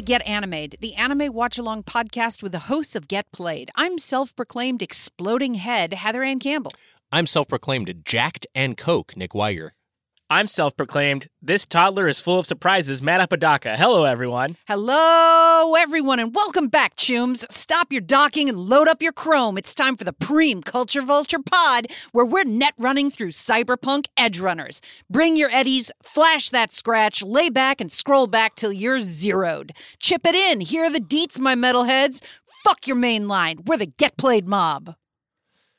To Get Animated, the anime watch along podcast with the hosts of Get Played. I'm self proclaimed exploding head Heather Ann Campbell. I'm self proclaimed jacked and coke, Nick Weiger. I'm self proclaimed. This toddler is full of surprises. Matt Apodaca. Hello, everyone. Hello, everyone, and welcome back, chooms. Stop your docking and load up your Chrome. It's time for the Preem Culture Vulture Pod, where we're net running through cyberpunk Edgerunners. Bring your eddies, flash that scratch, lay back, and scroll back till you're zeroed. Chip it in. Here are the deets, my metalheads. Fuck your main line. We're the Get Played mob.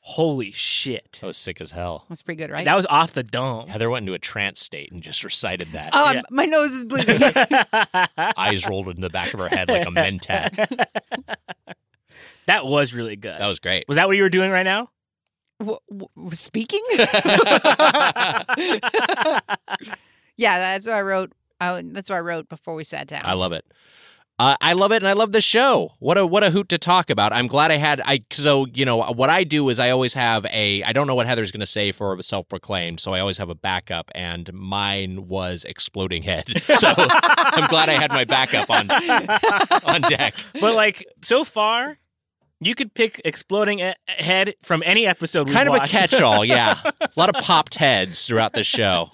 Holy shit. That was sick as hell. That's pretty good, right? That was off the dome. Heather went into a trance state and just recited that. um, Yeah. my nose is bleeding. Eyes rolled in the back of her head like a mentat. that was really good. That was great. was that what you were doing right now? W- w- speaking? yeah, that's what I wrote. I, that's what I wrote before we sat down. I love it. Uh, I love it, and I love the show. What a what a hoot to talk about. I'm glad I had I so you know what I do is I always have a I don't know what Heather's going to say for self proclaimed, so I always have a backup, and mine was exploding head. So I'm glad I had my backup on on deck. But like so far, you could pick exploding head from any episode. we Kind of a catch all, yeah. a lot of popped heads throughout the show.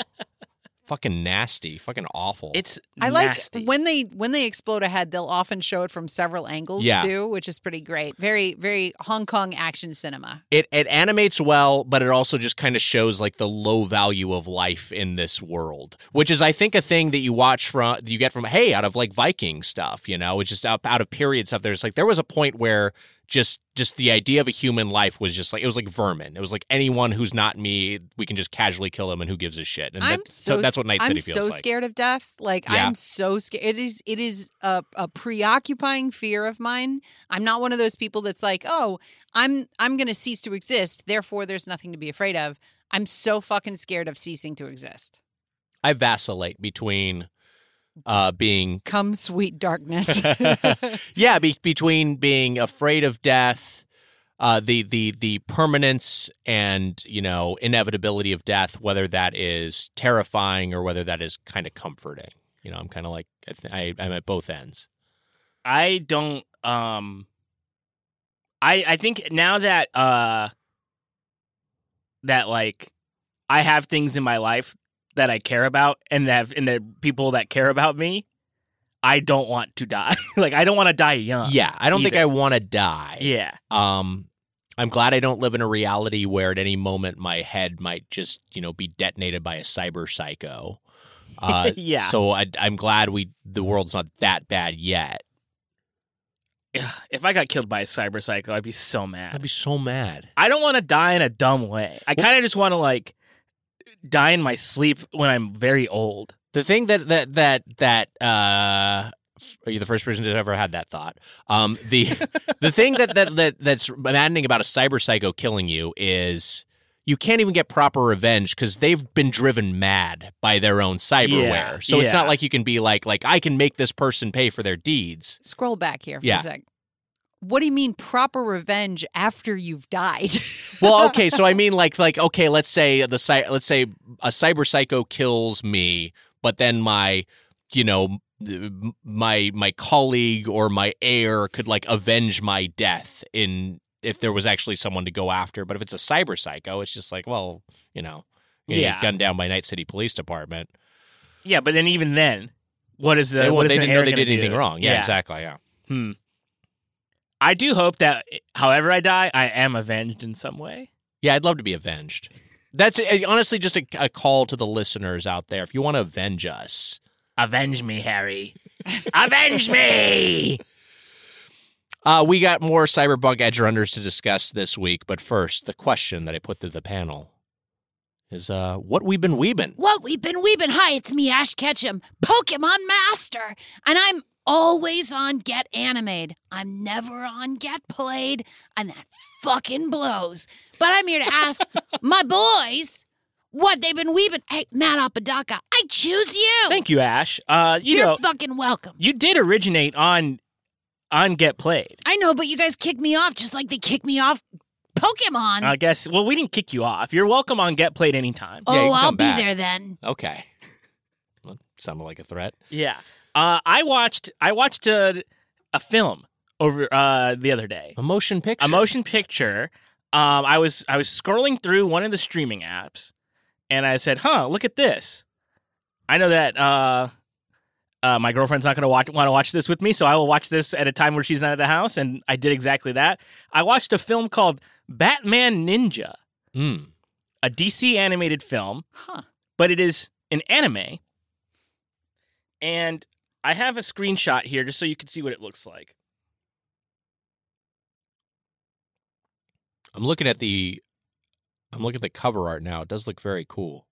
Fucking nasty, fucking awful. It's I like when they when they explode a head, they'll often show it from several angles Yeah. too, which is pretty great. Very very Hong Kong action cinema. it it animates well, but it also just kind of shows like the low value of life in this world, which is I think a thing that you watch from you get from hey out of like Viking stuff, you know, it's just out, out of period stuff. There's like there was a point where just just the idea of a human life was just like it was like vermin. It was like anyone who's not me, we can just casually kill them, and who gives a shit. And that- so, that's what Night I'm City feels so like. scared of death. Like Yeah. I'm so scared. It is it is a, a preoccupying fear of mine. I'm not one of those people that's like, oh, I'm I'm gonna cease to exist. Therefore, there's nothing to be afraid of. I'm so fucking scared of ceasing to exist. I vacillate between uh being Come, sweet darkness. yeah, be- between being afraid of death, uh, the the the permanence and you know inevitability of death, whether that is terrifying or whether that is kind of comforting. You know, I'm kind of like I th- I, I'm at both ends. I don't um I I think now that uh that like I have things in my life that I care about and that and the people that care about me, I don't want to die. like I don't want to die young. yeah, I don't think. I want to die. Yeah. Um, I'm glad I don't live in a reality where at any moment my head might just you know be detonated by a cyber psycho. Uh, Yeah. So I, I'm glad we the world's not that bad yet. If I got killed by a cyber psycho, I'd be so mad. I'd be so mad. I don't want to die in a dumb way. I kind of just want to like die in my sleep when I'm very old. The thing that that that that uh are you the first person to ever had that thought? Um the the thing that, that that that's maddening about a cyber psycho killing you is you can't even get proper revenge because they've been driven mad by their own cyberware. Yeah, so it's not like you can be like like I can make this person pay for their deeds. Scroll back here for Yeah. a sec. What do you mean proper revenge after you've died? Well, okay, so I mean like like okay, let's say the cy- let's say a cyber psycho kills me, but then my you know my my colleague or my heir could like avenge my death in if there was actually someone to go after. But if it's a cyber psycho, it's just like, well, you know, you get Yeah. gunned down by Night City Police Department. Yeah, but then even then, what is the they, what well, is they didn't know they did anything do? wrong. Yeah, exactly. Yeah. Hmm. I do hope that, however I die, I am avenged in some way. Yeah, I'd love to be avenged. That's uh, honestly just a, a call to the listeners out there. If you want to avenge us, Avenge me, Harry. Avenge me. Uh, we got more Cyberpunk Edgerunners to discuss this week, but first, the question that I put to the panel is uh, what we've been weebing. What we've been weebing. Hi, it's me, Ash Ketchum, Pokemon Master, and I'm always on Get Animated. I'm never on Get Played, and that fucking blows. But I'm here to ask my boys what they've been weebing. Hey, Matt Apodaca, I choose you. Thank you, Ash. Uh, you You're know, fucking welcome. you did originate on on Get Played. I know, but you guys kicked me off just like they kicked me off Pokemon. I guess. Well, we didn't kick you off. You're welcome on Get Played anytime. Oh, can I'll be back. there then. Okay. Well, sounded like a threat. Yeah. Uh, I watched I watched a, a film over uh, the other day, A motion picture. a motion picture. Um, I was I was scrolling through one of the streaming apps, and I said, "Huh, look at this." I know that uh, uh, my girlfriend's not going to watch want to watch this with me, so I will watch this at a time where she's not at the house, and I did exactly that. I watched a film called Batman Ninja, Mm. a DC animated film Huh. but it is an anime. And I have a screenshot here just so you can see what it looks like. I'm looking at the I'm looking at the cover art now. It does look very cool.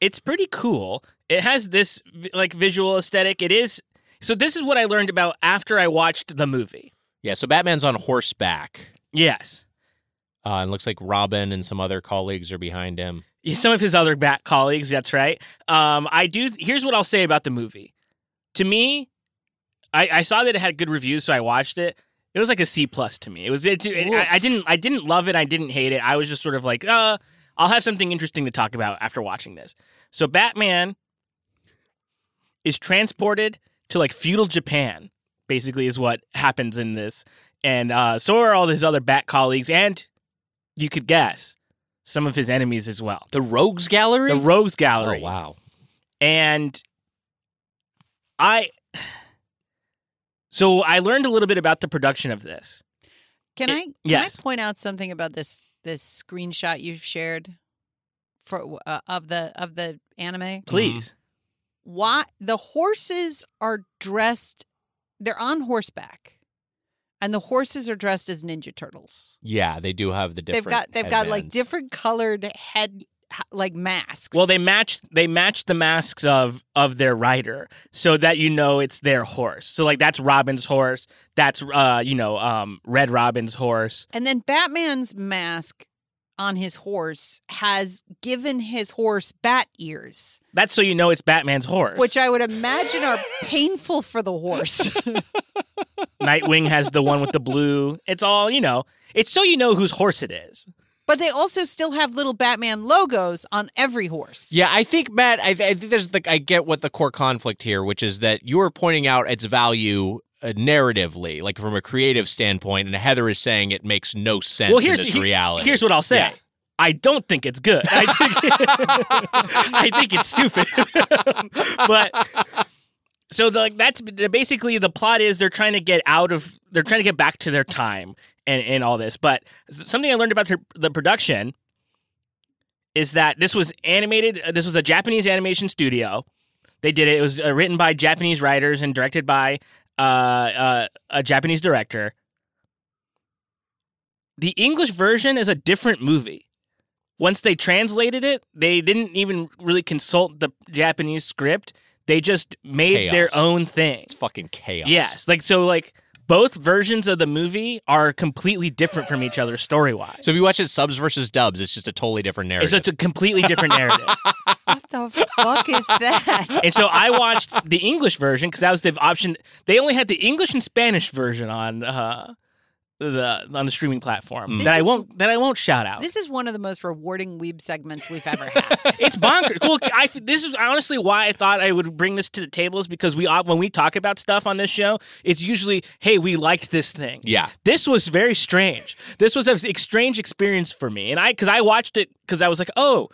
It's pretty cool. It has this like visual aesthetic. It is so this is what I learned about after I watched the movie. Yeah, so Batman's on horseback. Yes. Uh, and looks like Robin and some other colleagues are behind him. Some of his other bat colleagues, that's right. Um, I do here's what I'll say about the movie. To me, I, I saw that it had good reviews, so I watched it. It was like a C plus to me. It was it, it- I, I didn't I didn't love it. I didn't hate it. I was just sort of like, uh, I'll have something interesting to talk about after watching this. So Batman is transported to like feudal Japan, basically, is what happens in this, and uh, so are all his other Bat colleagues, and you could guess some of his enemies as well. The Rogues Gallery? The Rogues Gallery. oh, wow. And I so I learned a little bit about the production of this. Can It- I can yes. I point out something about this this screenshot you've shared for uh, of the of the anime? Please. Why the horses are dressed they're on horseback. And the horses are dressed as ninja turtles. Yeah, they do have the different they've got they've got like different colored head like masks. Well, they match they match the masks of of their rider so that you know it's their horse. So like that's Robin's horse. That's uh you know um Red Robin's horse. And then Batman's mask on his horse has given his horse bat ears, That's so you know it's Batman's horse. which I would imagine are painful for the horse. Nightwing has the one with the blue. It's all, you know. It's so you know whose horse it is. But they also still have little Batman logos on every horse. Yeah, I think Matt. I, I think there's like I get what the core conflict here, which is that you are pointing out its value uh, narratively, like from a creative standpoint, and Heather is saying it makes no sense Well, here's in this he- reality. Here's what I'll say. Yeah. I don't think it's good. I think, I think it's stupid. but so the, like that's basically the plot is they're trying to get out of they're trying to get back to their time and and all this. But something I learned about the, production is that this was animated. This was a Japanese animation studio. They did it. It was uh, written by Japanese writers and directed by uh, uh, a Japanese director. The English version is a different movie. Once they translated it, they didn't even really consult the Japanese script. They just made their own thing. it's fucking chaos. Yes, like so, like both versions of the movie are completely different from each other story wise. So if you watch it subs versus dubs, it's just a totally different narrative. it's a completely different narrative. What the fuck is that? and so I watched the English version because that was the option. They only had the English and Spanish version on uh, the on the streaming platform mm. This that I won't that I won't shout out. This is one of the most rewarding weeb segments we've ever had. it's bonkers. Well, I this is honestly why I thought I would bring this to the table is because we when we talk about stuff on this show, it's usually hey we liked this thing. yeah. This was very strange. This was an strange experience for me, and I because I watched it because I was like, oh,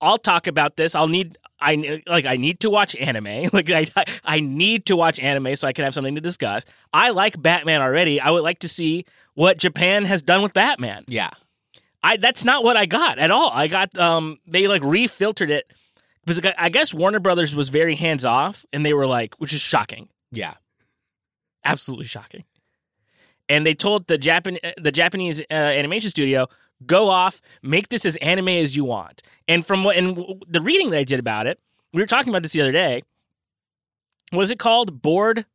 I'll talk about this. I'll need I like I need to watch anime. Like I I need to watch anime so I can have something to discuss. I like Batman already. I would like to see what Japan has done with Batman. Yeah. I that's not what I got at all. I got um they like refiltered it because I guess Warner Brothers was very hands off and they were like, which is shocking Yeah. absolutely shocking. And they told the Japan the Japanese uh, animation studio, "Go off, make this as anime as you want." And from what and the reading that I did about it, we were talking about this the other day. What is it called? Board.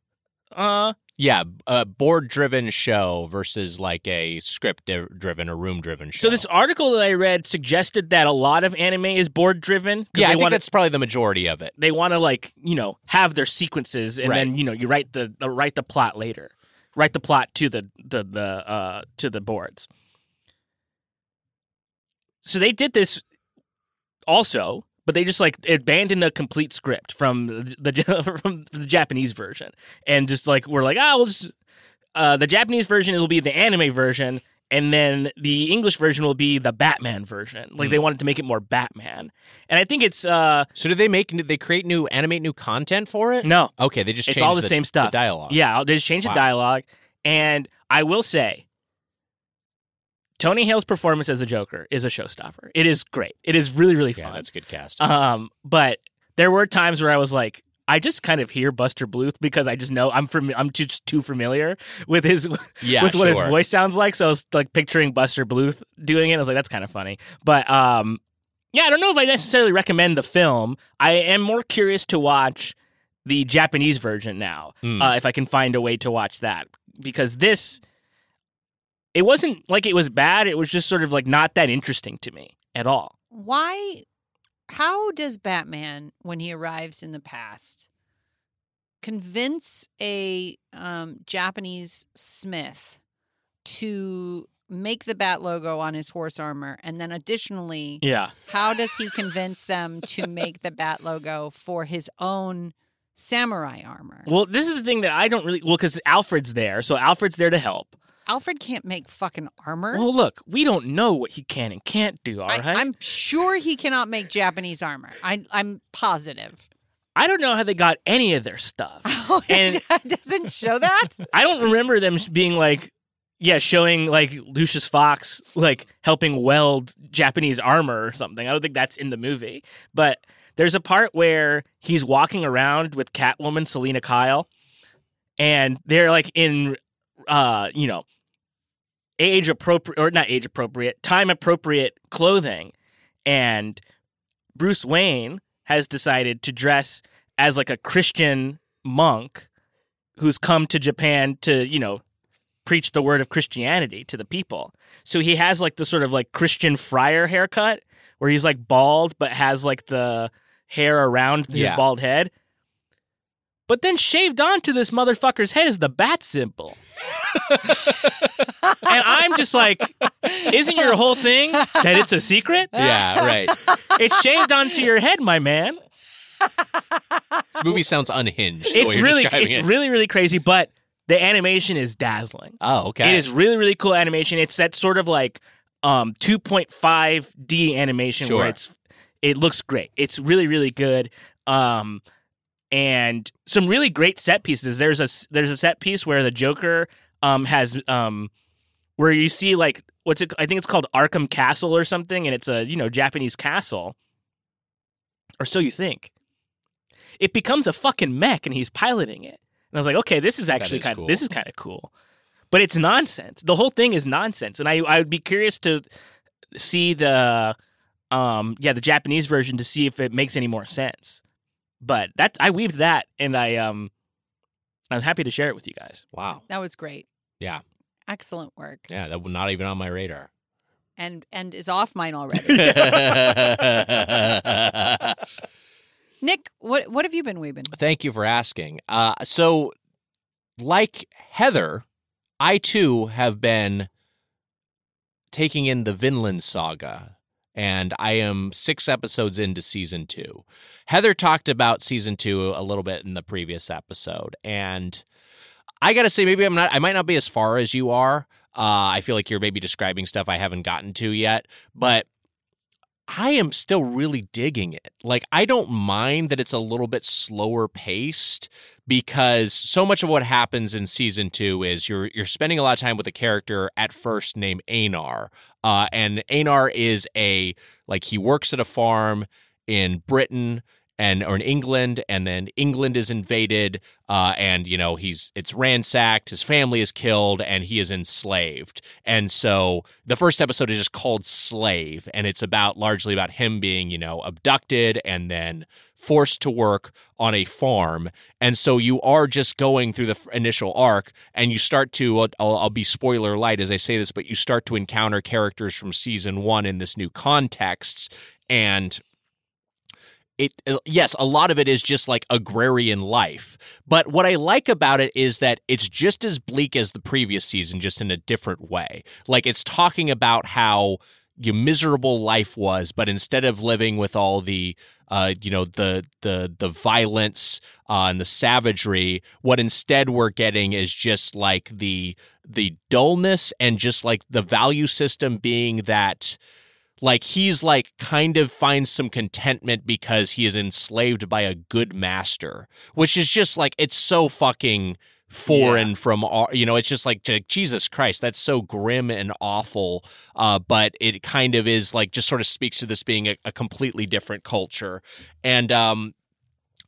Uh, Yeah. A board driven show versus like a script driven or room driven show. so this article that I read suggested that a lot of anime is board driven. Yeah, I think want that's probably the majority of it. they want to like you know have their sequences and Right. then you know you write the, the write the plot later write the plot to the the the uh to the boards so they did this also but they just like abandoned a complete script from the, the from the Japanese version, and just like we're like, ah, we'll just uh, the Japanese version it'll be the anime version, and then the English version will be the Batman version. Like they wanted to make it more Batman, and I think it's uh So did they make? Did they create new, animate new content for it? no, Okay, they just it's changed all the, same stuff. dialogue. Yeah, they just changed Wow. the dialogue, and I will say. Tony Hale's performance as the Joker is a showstopper. It is great. It is really, really fun. yeah, that's a good cast. Um, but there were times where I was like, I just kind of hear Buster Bluth because I just know I'm from I'm just too familiar with his yeah, with what his voice sounds like. So I was like picturing Buster Bluth doing it. I was like, that's kind of funny. But um, yeah, I don't know if I necessarily recommend the film. I am more curious to watch the Japanese version now, Hmm. uh, if I can find a way to watch that because this. It wasn't like it was bad. It was just sort of like not that interesting to me at all. Why? How does Batman, when he arrives in the past, convince a um, Japanese smith to make the bat logo on his horse armor, and then additionally, Yeah. how does he convince them to make the bat logo for his own samurai armor? Well, this is the thing that I don't really well because Alfred's there, so Alfred's there to help. Alfred can't make fucking armor. Well, look, we don't know what he can and can't do. All I, right, I'm sure he cannot make Japanese armor. I, I'm positive. I don't know how they got any of their stuff. Oh, And- it doesn't show that. I don't remember them being like, yeah, showing like Lucius Fox like helping weld Japanese armor or something. I don't think that's in the movie, but there's a part where he's walking around with Catwoman, Selina Kyle, and they're like in, uh, you know, age appropriate or not age appropriate, time appropriate clothing, and Bruce Wayne has decided to dress as like a Christian monk who's come to Japan to, you know, preach the word of Christianity to the people. So he has like the sort of like Christian friar haircut where he's like bald but has like the hair around his Yeah. bald head. But then shaved onto this motherfucker's head is the bat symbol. and I'm just like, isn't your whole thing that it's a secret? Yeah, right. It's shaved onto your head, my man. This movie sounds unhinged. It's really it's it. really really crazy, but the animation is dazzling. Oh, okay. It is really really cool animation. It's that sort of like um 2.5D animation Sure. where it's it looks great. It's really really good. Um and some really great set pieces. There's a there's a set piece where the Joker um has um where you see like what's it I think it's called Arkham Castle or something and it's a, you know, Japanese castle. Or so you think. It becomes a fucking mech and he's piloting it. And I was like, okay, this is actually kind cool. of this is kind of cool. But it's nonsense. The whole thing is nonsense. And I I would be curious to see the um yeah, the Japanese version to see if it makes any more sense. But that I weebed that and I um I'm happy to share it with you guys. wow. That was great. Yeah. Excellent work. Yeah, that was not even on my radar. And and is off mine already. Nick, what what have you been weebing? Thank you for asking. Uh, so, like Heather, I too have been taking in the Vinland saga, and I am six episodes into season two. Heather talked about season two a little bit in the previous episode, and I gotta say, maybe I'm not. I might not be as far as you are. Uh, I feel like you're maybe describing stuff I haven't gotten to yet, but I am still really digging it. Like I don't mind that it's a little bit slower paced because so much of what happens in season 2 is you're you're spending a lot of time with a character at first named Einar. Uh and Einar is a like he works at a farm in Britain and or in England and then England is invaded uh and you know he's it's ransacked his family is killed and he is enslaved. And so the first episode is just called slave and it's about largely about him being you know abducted and then forced to work on a farm. And so you are just going through the initial arc and you start to I'll, I'll I'll be spoiler light as i say this but you start to encounter characters from season one in this new context. And it uh, yes a lot of it is just like agrarian life. But what i like about it is that it's just as bleak as the previous season just in a different way. Like it's talking about how your miserable life was, but instead of living with all the uh, you know the the the violence uh, and the savagery, what instead we're getting is just like the the dullness and just like the value system being that like he's like kind of finds some contentment because he is enslaved by a good master, which is just like it's so fucking foreign Yeah. from our you know it's just like jesus christ that's so grim and awful uh, but it kind of is like just sort of speaks to this being a, a completely different culture and um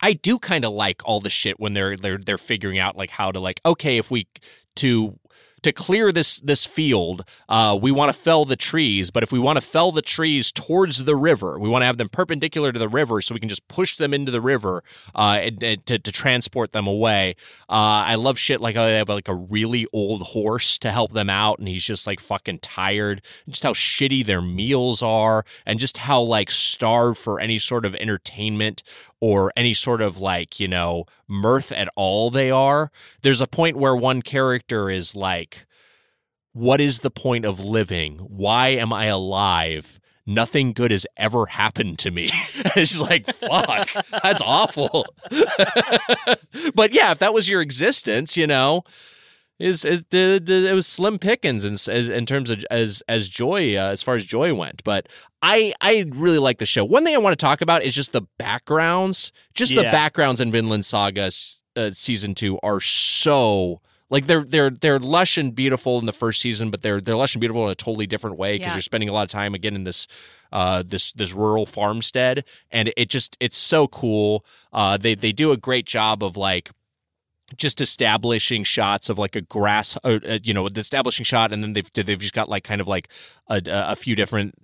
i do kind of like all the shit when they're they're they're figuring out like how to like okay if we to to clear this this field, uh, we want to fell the trees. But if we want to fell the trees towards the river, we want to have them perpendicular to the river, so we can just push them into the river uh, and, and to, to transport them away. Uh, I love shit like they have like a really old horse to help them out, and he's just like fucking tired. Just how shitty their meals are, and just how like starved for any sort of entertainment or any sort of like you know mirth at all they are there's a point where one character is like what is the point of living? Why am i alive? Nothing good has ever happened to me. It's like fuck that's awful. But yeah if that was your existence you know is is the, the it was slim pickings in as, in terms of as as joy uh, as far as joy went but i i really like the show one thing i want to talk about is just the backgrounds just the backgrounds in vinland saga uh, season 2 are so like they're they're they're lush and beautiful in the first season but they're they're lush and beautiful in a totally different way because Yeah. you're spending a lot of time again in this uh, this this rural farmstead, and it just it's so cool. Uh, they they do a great job of like just establishing shots of like a grass, uh, uh, you know, the establishing shot, and then they've they've just got like kind of like a, a few different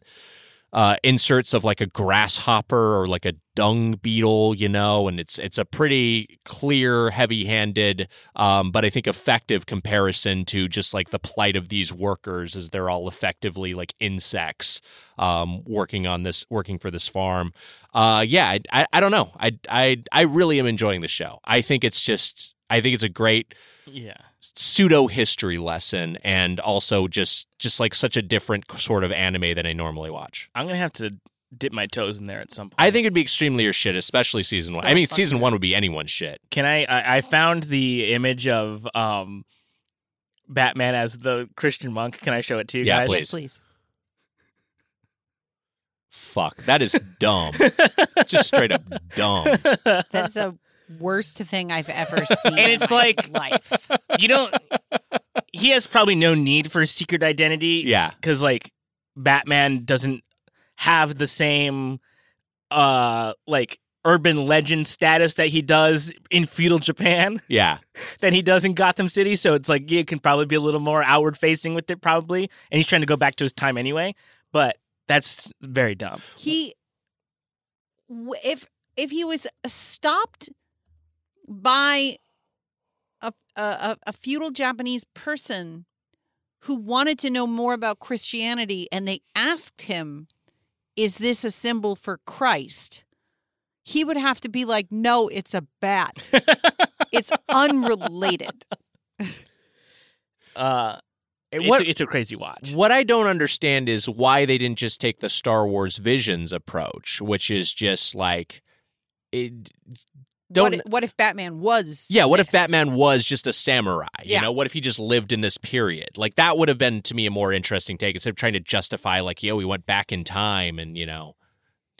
uh, inserts of like a grasshopper or like a dung beetle, you know, and it's it's a pretty clear, heavy-handed, um, but I think effective comparison to just like the plight of these workers, as they're all effectively like insects um, working on this, working for this farm. Uh, yeah, I, I I don't know, I I I really am enjoying the show. I think it's just, I think it's a great Yeah. pseudo history lesson and also just just like such a different sort of anime than I normally watch. I'm gonna have to dip my toes in there at some point. I think it'd be extremely your shit, especially season one. I mean, season one would be anyone's shit. Can I, I? I found the image of um, Batman as the Christian monk. Can I show it to you Yeah, guys? please. Yes, please. Fuck, that is dumb. just straight up dumb. That's the worst thing I've ever seen. And in it's my like- life. you don't. He has probably no need for a secret identity. Yeah, because like Batman doesn't have the same uh like urban legend status that he does in feudal Japan yeah. than he does in Gotham City. So it's like you can probably be a little more outward facing with it, probably. And he's trying to go back to his time anyway. But that's very dumb. He, if if he was stopped by a, a a feudal Japanese person who wanted to know more about Christianity, and they asked him, "Is this a symbol for Christ?" He would have to be like, "No, it's a bat. it's unrelated." Uh, it's, What- a, it's a crazy watch. What I don't understand is why they didn't just take the Star Wars Visions approach, which is just like it, What Don't- if, what if Batman was? Yeah, what if? Batman was just a samurai? You Yeah. know, what if he just lived in this period? Like that would have been to me a more interesting take instead of trying to justify like, yo, we went back in time and you know,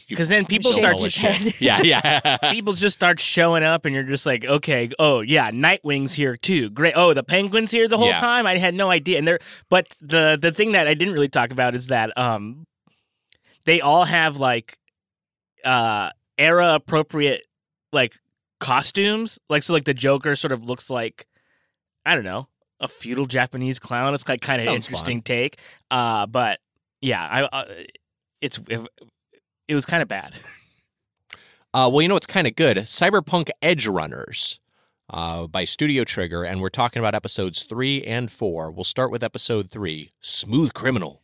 Because then people start to head. yeah, yeah, people just start showing up and you're just like okay oh yeah nightwing's here too great oh the penguin's here the whole Yeah. time i had no idea and they're but the the thing that i didn't really talk about is that um they all have like uh era appropriate like costumes like so like the joker sort of looks like i don't know a feudal japanese clown it's like kind of Sounds interesting fun. take uh but yeah i uh, it's it, it was kind of bad Uh, well, you know what's kind of good? Cyberpunk Edgerunners uh, by Studio Trigger, and we're talking about episodes three and four. We'll start with episode three Smooth Criminal.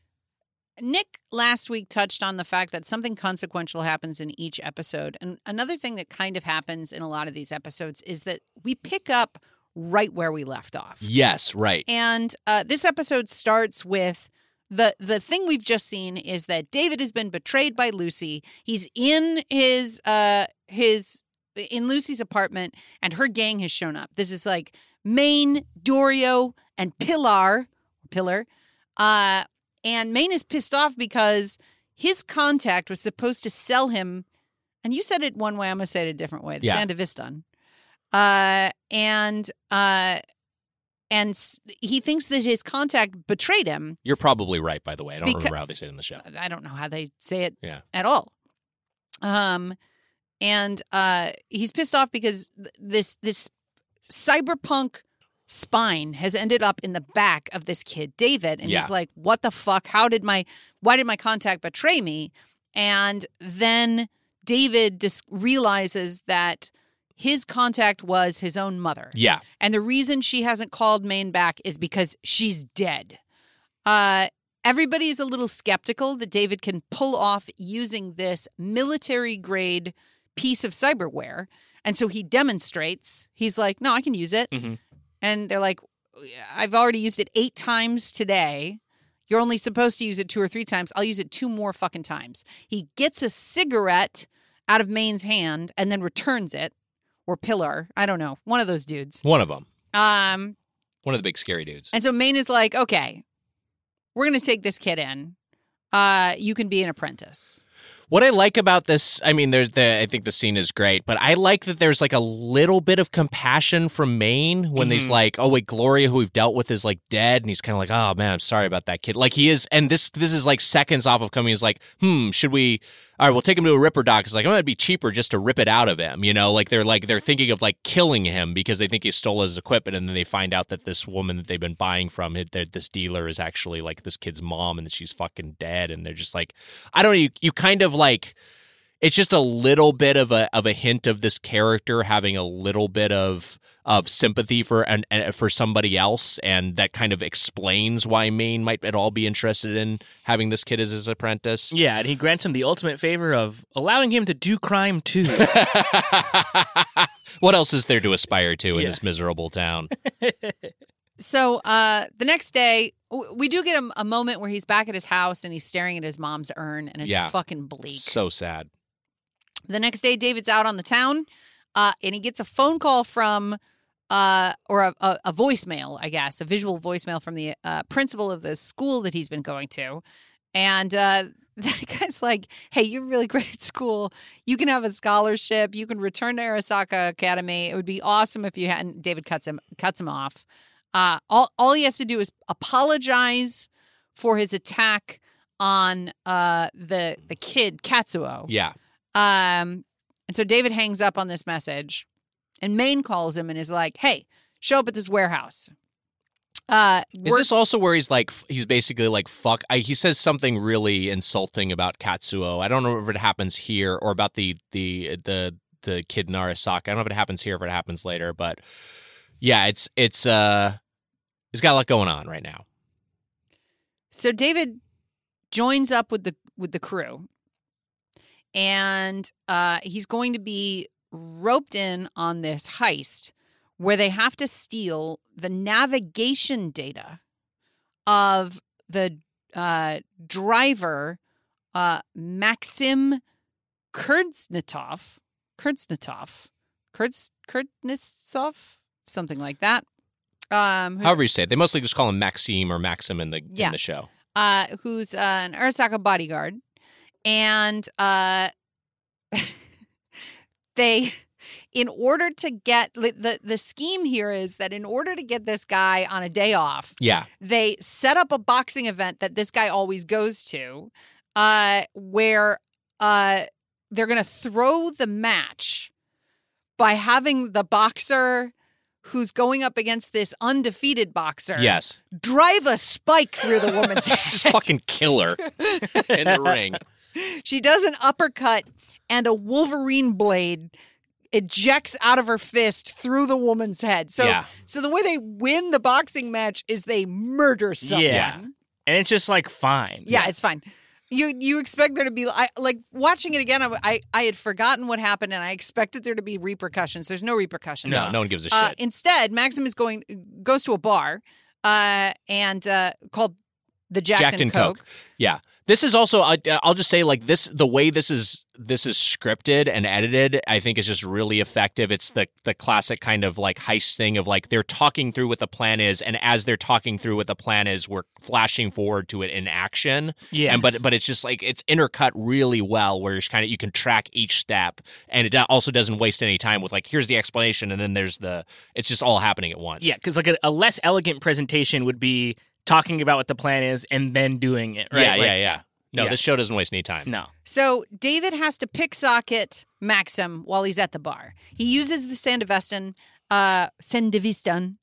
Nick last week touched on the fact that something consequential happens in each episode. And another thing that kind of happens in a lot of these episodes is that we pick up right where we left off. Yes, right. And uh, this episode starts with the the thing we've just seen is that David has been betrayed by Lucy. He's in his uh his in Lucy's apartment and her gang has shown up. This is like Maine, Dorio, and Pilar, Pillar. Uh and Maine is pissed off because his contact was supposed to sell him and you said it one way, I'm gonna say it a different way. The Yeah. Sandevistan. Uh and uh and he thinks that his contact betrayed him You're probably right, by the way. I don't remember how they say it in the show. I don't know how they say it Yeah. at all. Um, and uh, he's pissed off because this this cyberpunk spine has ended up in the back of this kid David, and Yeah. he's like, "What the fuck? How did my why did my contact betray me?" And then David just realizes that his contact was his own mother. Yeah. And the reason she hasn't called Maine back is because she's dead. Uh, everybody is a little skeptical that David can pull off using this military grade piece of cyberware. And so he demonstrates. He's like, no, I can use it. Mhm. And they're like, I've already used it eight times today. You're only supposed to use it two or three times. I'll use it two more fucking times. He gets a cigarette out of Maine's hand and then returns it, or Pillar. I don't know. One of those dudes. One of them. Um, One of the big scary dudes. and so Maine is like, okay, we're gonna take this kid in. Uh, you can be an apprentice. What I like about this, I mean, there's the I think the scene is great, but I like that there's like a little bit of compassion from Maine when he's Mhm. like, "Oh wait, Gloria, who we've dealt with, is like dead," and he's kind of like, "Oh man, I'm sorry about that kid." Like he is, and this this is like seconds off of coming. He's like, "Hmm, should we? All right, we'll take him to a ripper doc." It's like, "Oh, it'd be cheaper just to rip it out of him," you know? Like they're like they're thinking of like killing him because they think he stole his equipment, and then they find out that this woman that they've been buying from, that this dealer, is actually like this kid's mom, and that she's fucking dead, and they're just like, I don't know. You, you kind of like it's just a little bit of a of a hint of this character having a little bit of of sympathy for and, and for somebody else, and that kind of explains why Maine might at all be interested in having this kid as his apprentice. Yeah, and he grants him the ultimate favor of allowing him to do crime too. what else is there to aspire to in Yeah. this miserable town? So uh, the next day, we do get a, a moment where he's back at his house and he's staring at his mom's urn, and it's Yeah. fucking bleak. So sad. The next day, David's out on the town, uh, and he gets a phone call from, uh, or a, a, a voicemail, I guess, a visual voicemail from the uh, principal of the school that he's been going to, and uh, that guy's like, "Hey, you're really great at school. You can have a scholarship. You can return to Arasaka Academy. It would be awesome if you hadn't." David cuts him cuts him off. Uh, all all he has to do is apologize for his attack on uh, the the kid Katsuo. Yeah. Um, and so David hangs up on this message, and Maine calls him and is like, "Hey, show up at this warehouse." Uh, Is this also where he's like, he's basically like, fuck? I, he says something really insulting about Katsuo. I don't know if it happens here or about the the the the kid in Arasaka. I don't know if it happens here, if it happens later, but yeah, it's it's uh, he's got a lot going on right now. so David joins up with the with the crew, and uh, he's going to be roped in on this heist where they have to steal the navigation data of the uh, driver uh, Maxim Kurdsnitov, Kurdsnitov, Kurds Kurdsnitov, something like that. Um, However you say it, they mostly just call him Maxim or Maxim in the Yeah. in the show. uh, who's uh, an Arasaka bodyguard, and uh, they, in order to get the the scheme here is that in order to get this guy on a day off, Yeah, they set up a boxing event that this guy always goes to, uh, where uh, they're gonna throw the match by having the boxer who's going up against this undefeated boxer yes, drive a spike through the woman's head. just fucking kill her in the ring. She does an uppercut and a Wolverine blade ejects out of her fist through the woman's head. So yeah, so the way they win the boxing match is they murder someone. Yeah. and it's just like fine. Yeah, it's fine. You you expect there to be I, like watching it again. I, I I had forgotten what happened, and I expected there to be repercussions. There's no repercussions. no, no one gives a Uh, shit. instead, Maxim is going goes to a bar, uh, and uh, called the Jack, Jacked and and Coke. Coke. Yeah. This is also I, I'll just say like this the way this is this is scripted and edited I think is just really effective. It's the the classic kind of like heist thing of like they're talking through what the plan is and as they're talking through what the plan is we're flashing forward to it in action. Yeah. And but but it's just like it's intercut really well where it's kind of you can track each step and it also doesn't waste any time with like here's the explanation and then there's the it's just all happening at once. Yeah, because like a, a less elegant presentation would be talking about what the plan is and then doing it. Right? Yeah, Like, yeah, yeah. No, yeah. this show doesn't waste any time. No. So David has to picksocket Maxim while he's at the bar. He uses the Sandevistan, uh, Sandevistan,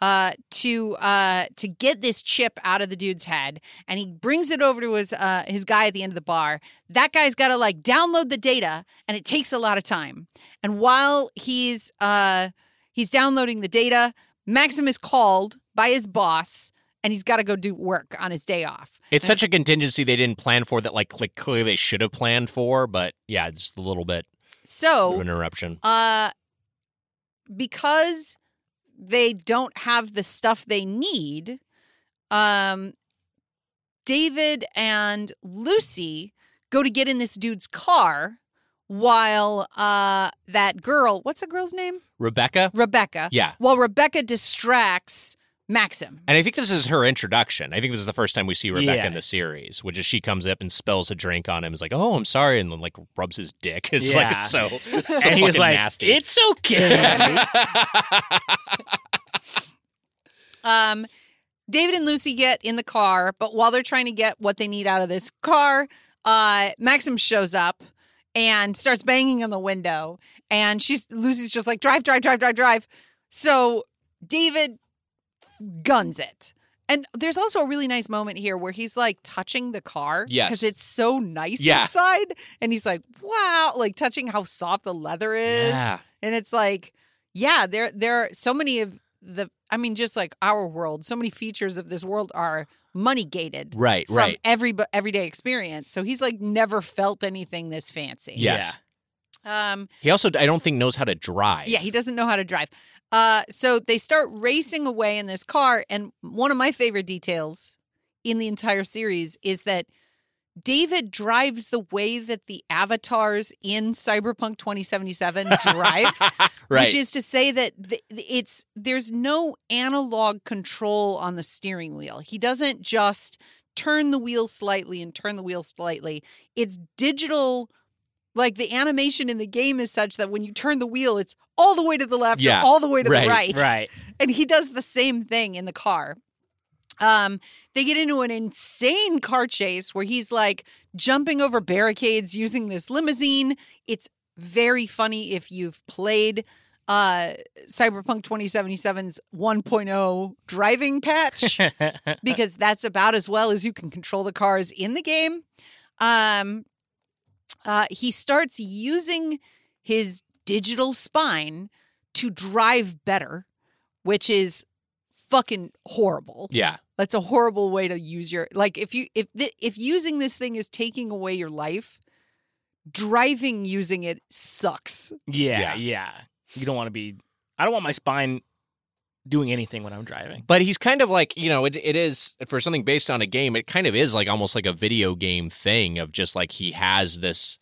uh, to uh, to get this chip out of the dude's head, and he brings it over to his uh, his guy at the end of the bar. That guy's got to like download the data, and it takes a lot of time. And while he's uh, he's downloading the data, Maxim is called by his boss, and he's got to go do work on his day off. It's such a contingency they didn't plan for that, like, like clearly they should have planned for, but yeah, just a little bit of So an interruption. Uh because they don't have the stuff they need, um David and Lucy go to get in this dude's car while uh that girl, what's the girl's name? Rebecca? Rebecca. Yeah. While Rebecca distracts Maxim. And I think this is her introduction. I think this is the first time we see Rebecca in the series, which is she comes up and spills a drink on him. Is like, "Oh, I'm sorry," and then like rubs his dick. It's like so, so and he was fucking like, nasty. "It's okay." Um, David and Lucy get in the car, but while they're trying to get what they need out of this car, uh, Maxim shows up and starts banging on the window. And she's Lucy's just like, drive, drive, drive, drive, drive. So David guns it. And there's also a really nice moment here where he's like touching the car Yes. because it's so nice Yeah. inside. And he's like, wow, like touching how soft the leather is. yeah. And it's like, yeah, there there are so many of the I mean, just like our world, so many features of this world are money gated Right, from right. every everyday experience. So he's like never felt anything this fancy. Yes. Um He also, I don't think, knows how to drive. yeah, he doesn't know how to drive. Uh so they start racing away in this car and one of my favorite details in the entire series is that David drives the way that the avatars in Cyberpunk 2077 drive. right. Which is to say that it's there's no analog control on the steering wheel. He doesn't just turn the wheel slightly and turn the wheel slightly. It's digital. Like the animation in the game is such that when you turn the wheel, it's all the way to the left Yeah, or all the way to right, the right. right. And he does the same thing in the car. Um, they get into an insane car chase where he's like jumping over barricades using this limousine. It's very funny if you've played uh Cyberpunk 2077's 1.0 driving patch because that's about as well as you can control the cars in the game. Um uh he starts using his digital spine to drive better, which is fucking horrible. yeah. That's a horrible way to use your like if you if th- if using this thing is taking away your life, driving using it sucks. yeah, Yeah. yeah, You don't want to be. I don't want my spine doing anything when I'm driving. But he's kind of like, you know, it, it is for something based on a game, it kind of is like almost like a video game thing of just like he has this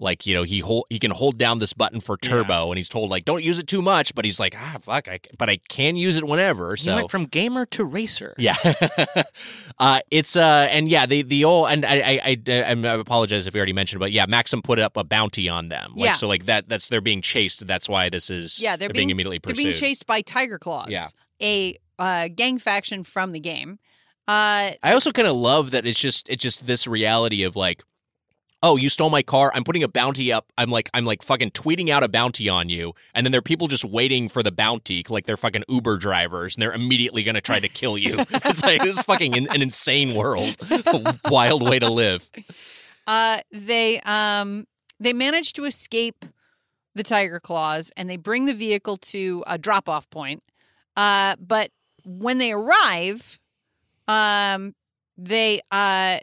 like, you know, he hold he can hold down this button for turbo and he's told like don't use it too much, but he's like, ah fuck, I, but I can use it whenever. He So went from gamer to racer. yeah, uh, it's uh, and yeah, the the old and I I, I I apologize if we already mentioned, but yeah, Maxim put up a bounty on them. Like, Yeah. so like that that's they're being chased. That's why this is Yeah, they're being, being- immediately They're being chased by Tiger Claws, Yeah. a uh, gang faction from the game. Uh, I also kind of love that it's just it's just this reality of like, oh, you stole my car. I'm putting a bounty up. I'm like I'm like fucking tweeting out a bounty on you, and then there are people just waiting for the bounty, like they're fucking Uber drivers, and they're immediately gonna try to kill you. it's like this is fucking in, an insane world, a wild way to live. uh, they um, they manage to escape the Tiger Claws and they bring the vehicle to a drop off point. Uh, but when they arrive, um, they uh,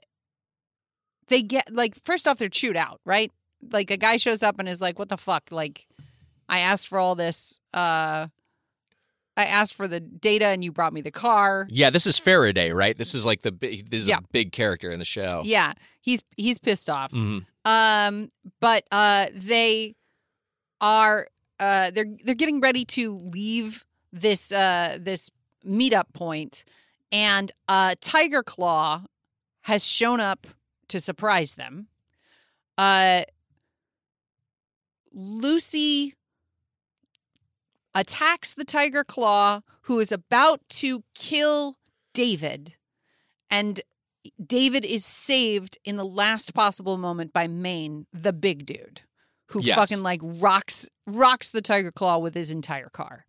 they get like first off they're chewed out, right? Like a guy shows up and is like, "What the fuck?" Like, I asked for all this uh, I asked for the data and you brought me the car. Yeah, this is Faraday, right? This is like the big. This is Yeah. a big character in the show. Yeah, he's he's pissed off. Mhm. Um, but uh, they are uh, they're they're getting ready to leave this uh this meetup point, and uh, Tyger Claw has shown up to surprise them. Uh, Lucy attacks the Tyger Claw, who is about to kill David, and David is saved in the last possible moment by Maine, the big dude, who Yes. fucking like rocks rocks the tiger claw with his entire car,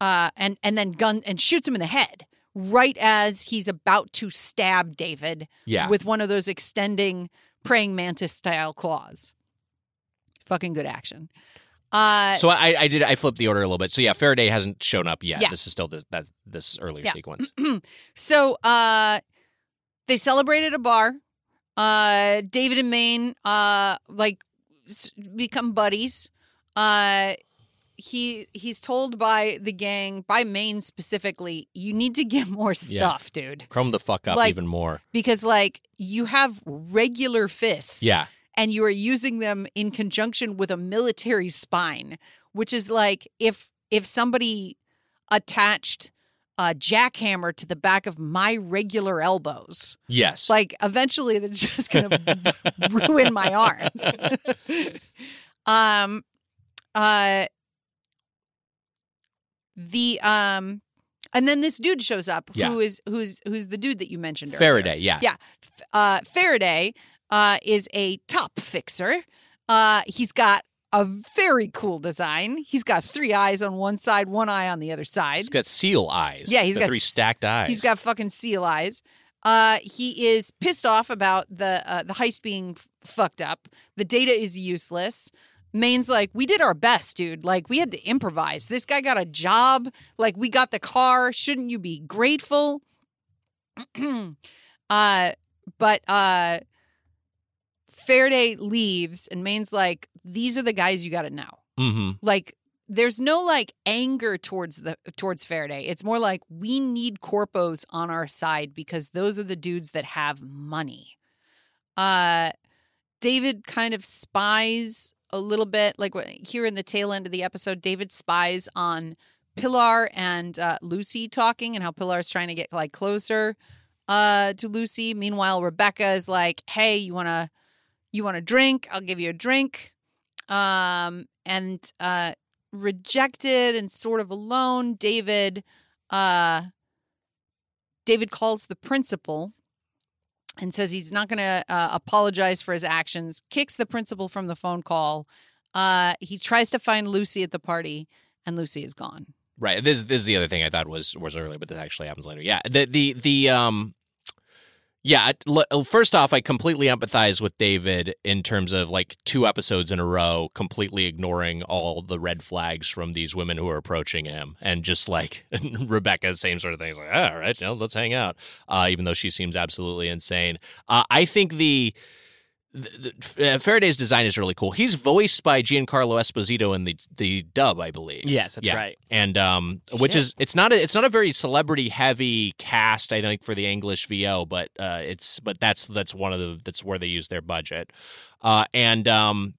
uh, and and then gun and shoots him in the head right as he's about to stab David Yeah. with one of those extending praying mantis style claws. Fucking good action. Uh, so I, I did. I flipped the order a little bit. So yeah, Faraday hasn't shown up yet. Yeah. This is still this that this earlier Yeah. sequence. so uh they celebrated a bar uh david and maine uh like become buddies uh he he's told by the gang by maine specifically you need to get more Yeah. stuff dude Chrome the fuck up Like- even more. because like you have regular fists Yeah. and you are using them in conjunction with a military spine which is like if if somebody attached a jackhammer to the back of my regular elbows Yes. like eventually that's just gonna ruin my arms um uh the um and then this dude shows up Yeah. who is who's who's the dude that you mentioned earlier. Faraday. Yeah. Yeah. Uh, Faraday uh, is a top fixer. Uh, he's got a very cool design. He's got three eyes on one side, one eye on the other side. He's got seal eyes. Yeah, he's the got three stacked eyes. He's got fucking seal eyes. Uh, he is pissed off about the uh, the heist being f- fucked up. The data is useless. Maine's like, we did our best, dude. Like, we had to improvise. This guy got a job. Like, we got the car. Shouldn't you be grateful? uh, but uh, Faraday leaves, and Maine's like, these are the guys you got to know Mm-hmm. like there's no like anger towards the towards Faraday. It's more like we need corpos on our side because those are the dudes that have money. Uh David kind of spies a little bit like here in the tail end of the episode David spies on Pilar and uh, Lucy talking and how Pilar is trying to get like closer uh to Lucy. Meanwhile Rebecca is like, "Hey, you want to you want a drink? I'll give you a drink." Um and uh rejected and sort of alone david uh david calls the principal and says he's not going to uh, apologize for his actions kicks the principal from the phone call uh he tries to find lucy at the party and lucy is gone Right. This this is the other thing I thought was was earlier, but this actually happens later. Yeah. The the the um. Yeah. First off, I completely empathize with David in terms of like two episodes in a row, completely ignoring all the red flags from these women who are approaching him, and just like Rebecca, same sort of thing. It's like, all right, you know, let's hang out, uh, even though she seems absolutely insane. Uh, I think the. The, the uh, Faraday's design is really cool. He's voiced by Giancarlo Esposito in the the dub, I believe Yes, that's Yeah. right. and um, which Shit. is it's not a it's not a very celebrity heavy cast I think for the English VO, but uh, it's but that's that's one of the that's where they use their budget, uh, and um,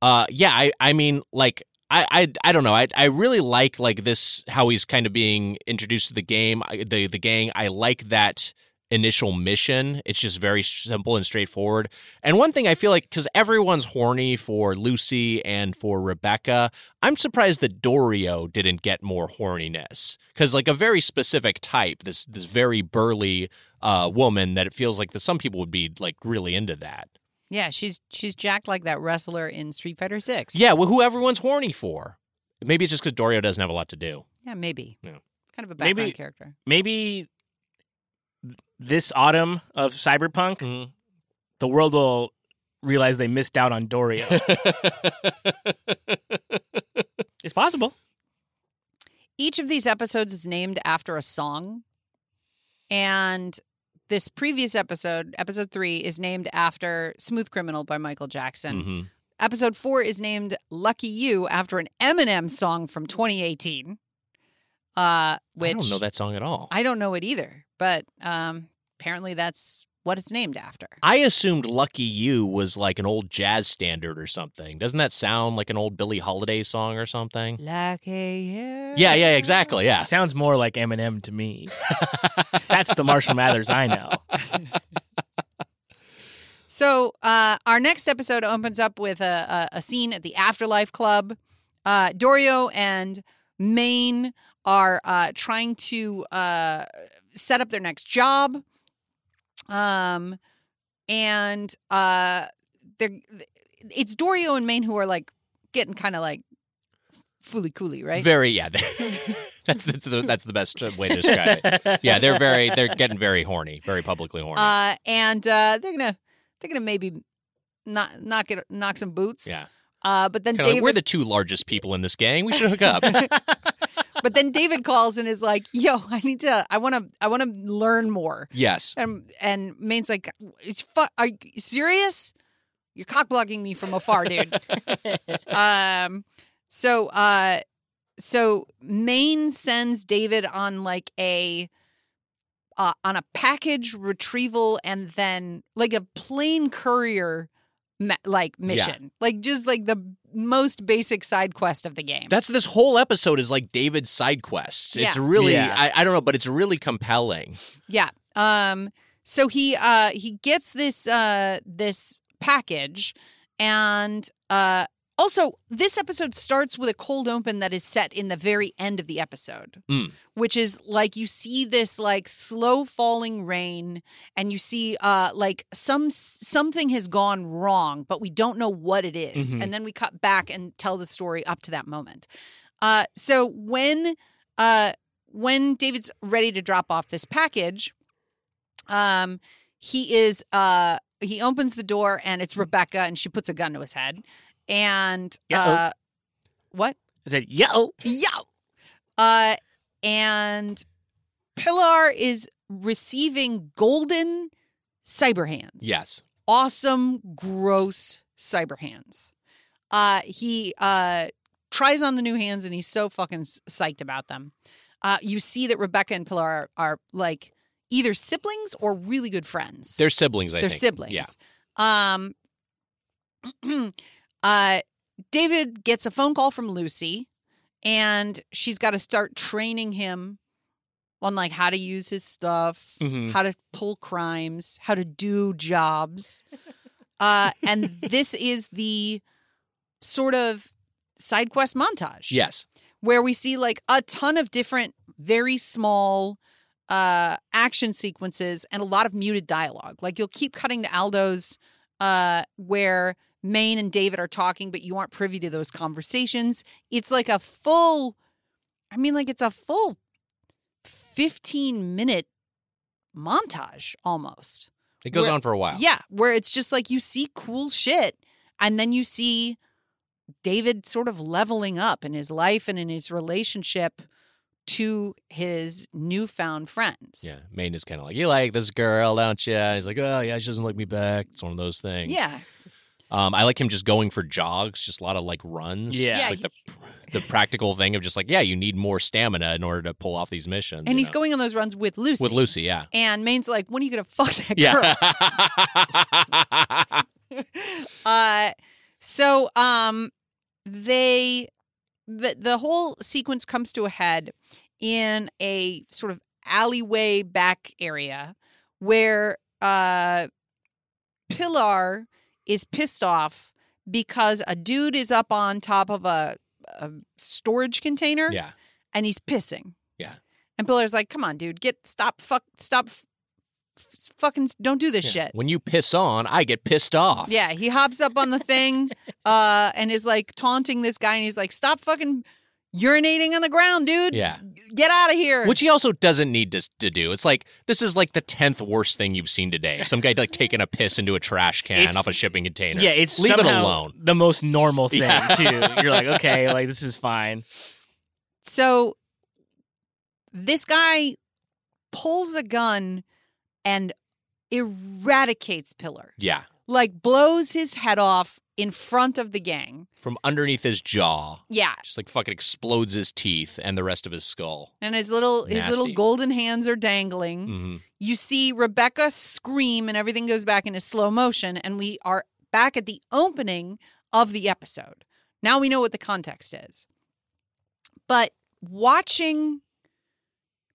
uh, yeah, I I mean like. I, I, I don't know. I, I really like like this how he's kind of being introduced to the game, the the gang. I like that initial mission. It's just very simple and straightforward. And one thing I feel like because everyone's horny for Lucy and for Rebecca, I'm surprised that Dorio didn't get more horniness because like a very specific type, this this very burly uh, woman that it feels like that some people would be like really into that. yeah she's she's jacked like that wrestler in street fighter 6 Yeah, well, who everyone's horny for. Maybe it's just because Dorio doesn't have a lot to do. yeah maybe Yeah. kind of a background Maybe- character Maybe this autumn of Cyberpunk, Mm-hmm. the world will realize they missed out on Dorio. it's possible. each of these episodes is named after a song and this previous episode episode 3 is named after smooth criminal by michael jackson Mhm. episode 4 is named lucky you after an eminem song from 2018 Uh, which I don't know that song at all. I don't know it either, but um, apparently that's what it's named after. I assumed Lucky You was like an old jazz standard or something. Doesn't that sound like an old Billie Holiday song or something? Like a Yeah, yeah, exactly. Yeah. Sounds more like Eminem to me. That's the Marshall Mathers I know. So uh, our next episode opens up with a, a, a scene at the Afterlife Club. Uh, Dorio and Maine are uh, trying to uh, set up their next job, um, and uh, they're it's Dorio and Maine who are like getting kind of like fooly cooly, right? Very, yeah. that's, that's, the, that's the best way to describe it. Yeah, they're very, they're getting very horny, very publicly horny. Uh, and uh, they're gonna they're gonna maybe not knock it knock some boots. yeah. Uh, but then Kinda like, we're the two largest people in this gang. We should hook up. But then David calls and is like, "Yo, I need to. I want to. I want to learn more." yes. And and Maine's like, "It's fu- Are you serious? You're cock blocking me from afar, dude." um. So uh, so Maine sends David on like a. Uh, on a package retrieval and then like a plane courier like mission like just like the most basic side quest of the game That's this whole episode is like David's side quests. It's Yeah. really, Yeah. I, I don't know, but it's really compelling. Yeah. Um so he uh he gets this uh this package and uh also this episode starts with a cold open that is set in the very end of the episode. Mm. Which is like you see this like slow falling rain and you see uh like some something has gone wrong but we don't know what it is. Mhm. and then we cut back and tell the story up to that moment. Uh so when uh when David's ready to drop off this package, um, he is uh he opens the door and it's Rebecca and she puts a gun to his head. And uh what? I said, yo. Yo. Uh and Pilar is receiving golden cyber hands Yes. awesome, gross cyber hands. Uh, he uh, tries on the new hands and he's so fucking psyched about them. Uh, you see that Rebecca and Pilar are, are like either siblings or really good friends. They're siblings, I They're think. siblings. Yeah. Um, uh, David gets a phone call from Lucy, and she's got to start training him on like how to use his stuff, Mhm. how to pull crimes, how to do jobs. Uh, and this is the sort of side quest montage Yes. where we see like a ton of different very small uh action sequences and a lot of muted dialogue like you'll keep cutting to aldo's uh where Maine and David are talking but you aren't privy to those conversations it's like a full I mean like it's a full 15 minute montage almost It goes Where- on for a while. yeah, where it's just like you see cool shit and then you see David sort of leveling up in his life and in his relationship to his newfound friends. Yeah. Maine is kind of like, you like this girl, don't you? And he's like, oh, yeah, she doesn't like me back. It's one of those things. Yeah. Um, I like him just going for jogs, just a lot of like runs. Yeah. Just Yeah, like the, the practical thing of just like, yeah, you need more stamina in order to pull off these missions. And he's know? going on those runs with Lucy. with Lucy, yeah. And Maine's like, when are you going to fuck that girl? Yeah. uh so um they the the whole sequence comes to a head in a sort of alleyway back area where uh Pilar is pissed off because a dude is up on top of a, a storage container yeah. and he's pissing. Yeah. And Pilar's like, "Come on, dude, get stop fuck stop f- fucking don't do this Yeah. shit." When you piss on, I get pissed off. Yeah, he hops up on the thing uh and is like taunting this guy and he's like, "Stop fucking urinating on the ground, dude. Yeah. Get out of here." Which he also doesn't need to, to do. It's like this is like the tenth worst thing you've seen today. Some guy like taking a piss into a trash can It's- off a shipping container. Yeah, it's leave it somehow alone. the most normal thing Yeah. too. You're like, okay, like this is fine. So this guy pulls a gun and eradicates Pilar. Yeah, Like blows his head off in front of the gang. From underneath his jaw, Yeah. just like fucking explodes his teeth and the rest of his skull. And his little his little golden hands are dangling. hmm You see Rebecca scream and everything goes back into slow motion and we are back at the opening of the episode. Now we know what the context is. But watching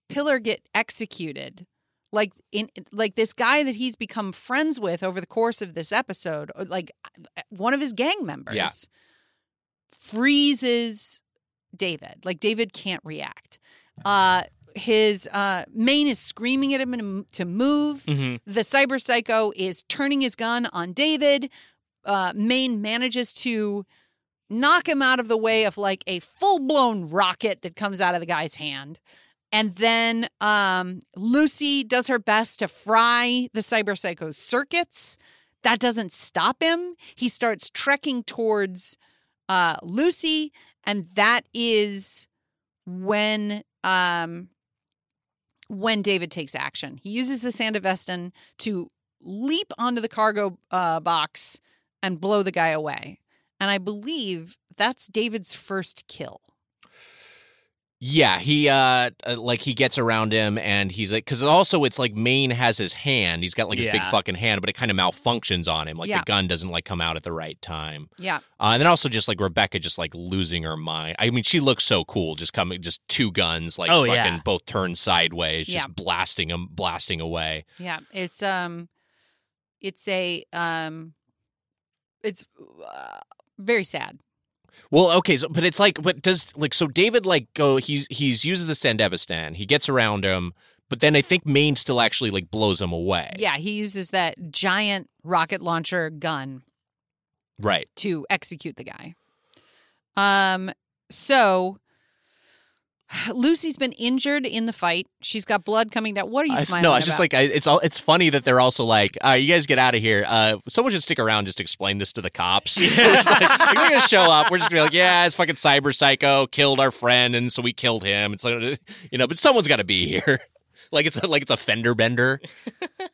Pilar get executed like in like this guy that he's become friends with over the course of this episode like one of his gang members Yeah. freezes David like David can't react uh his uh Maine is screaming at him to- move hmm the cyber psycho is turning his gun on David. Uh, Maine manages to knock him out of the way of like a full blown rocket that comes out of the guy's hand. And then um, Lucy does her best to fry the cyber psycho's circuits. That doesn't stop him. He starts trekking towards uh, Lucy, and that is when um, when David takes action. He uses the Sandevistan to leap onto the cargo uh, box and blow the guy away. And I believe that's David's first kill. Yeah, he uh uh, like he gets around him and he's like cuz also it's like Maine has his hand. He's got like his big fucking hand, but it kind of malfunctions on him. Like Yeah. the gun doesn't like come out at the right time. Yeah. Uh, and then also just like Rebecca just like losing her mind. I mean, she looks so cool just coming just two guns like Oh, fucking yeah. both turned sideways just blasting them blasting away. Yeah. It's um it's a um it's uh, very sad. Well, okay, so but it's like, but does like so David like go? He's he's uses the Sandevistan. He gets around him, but then I think Maine still actually like blows him away. Yeah, he uses that giant rocket launcher gun right. to execute the guy. Um so Lucy's been injured in the fight. She's got blood coming down. What are you I, smiling no, it's just like I, it's all. It's funny that they're also like, uh, "You guys get out of here." Uh, someone should stick around just explain this to the cops. It's like, like, we're gonna show up. We're just gonna be like, "Yeah, it's fucking cyber psycho killed our friend, and so we killed him." It's like, you know, but someone's got to be here. Like it's like it's a fender bender,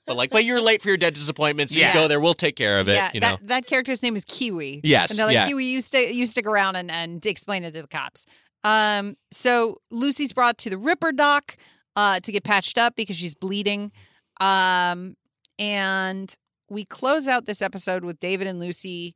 but like, but you're late for your dentist disappointments. You Yeah. go there, we'll take care of it. yeah, you know, that, that character's name is Kiwi. Yes, And they're like, yeah. Kiwi, you stay you stick around and, and explain it to the cops. Um, so Lucy's brought to the Ripper Doc uh to get patched up because she's bleeding. Um, and we close out this episode with David and Lucy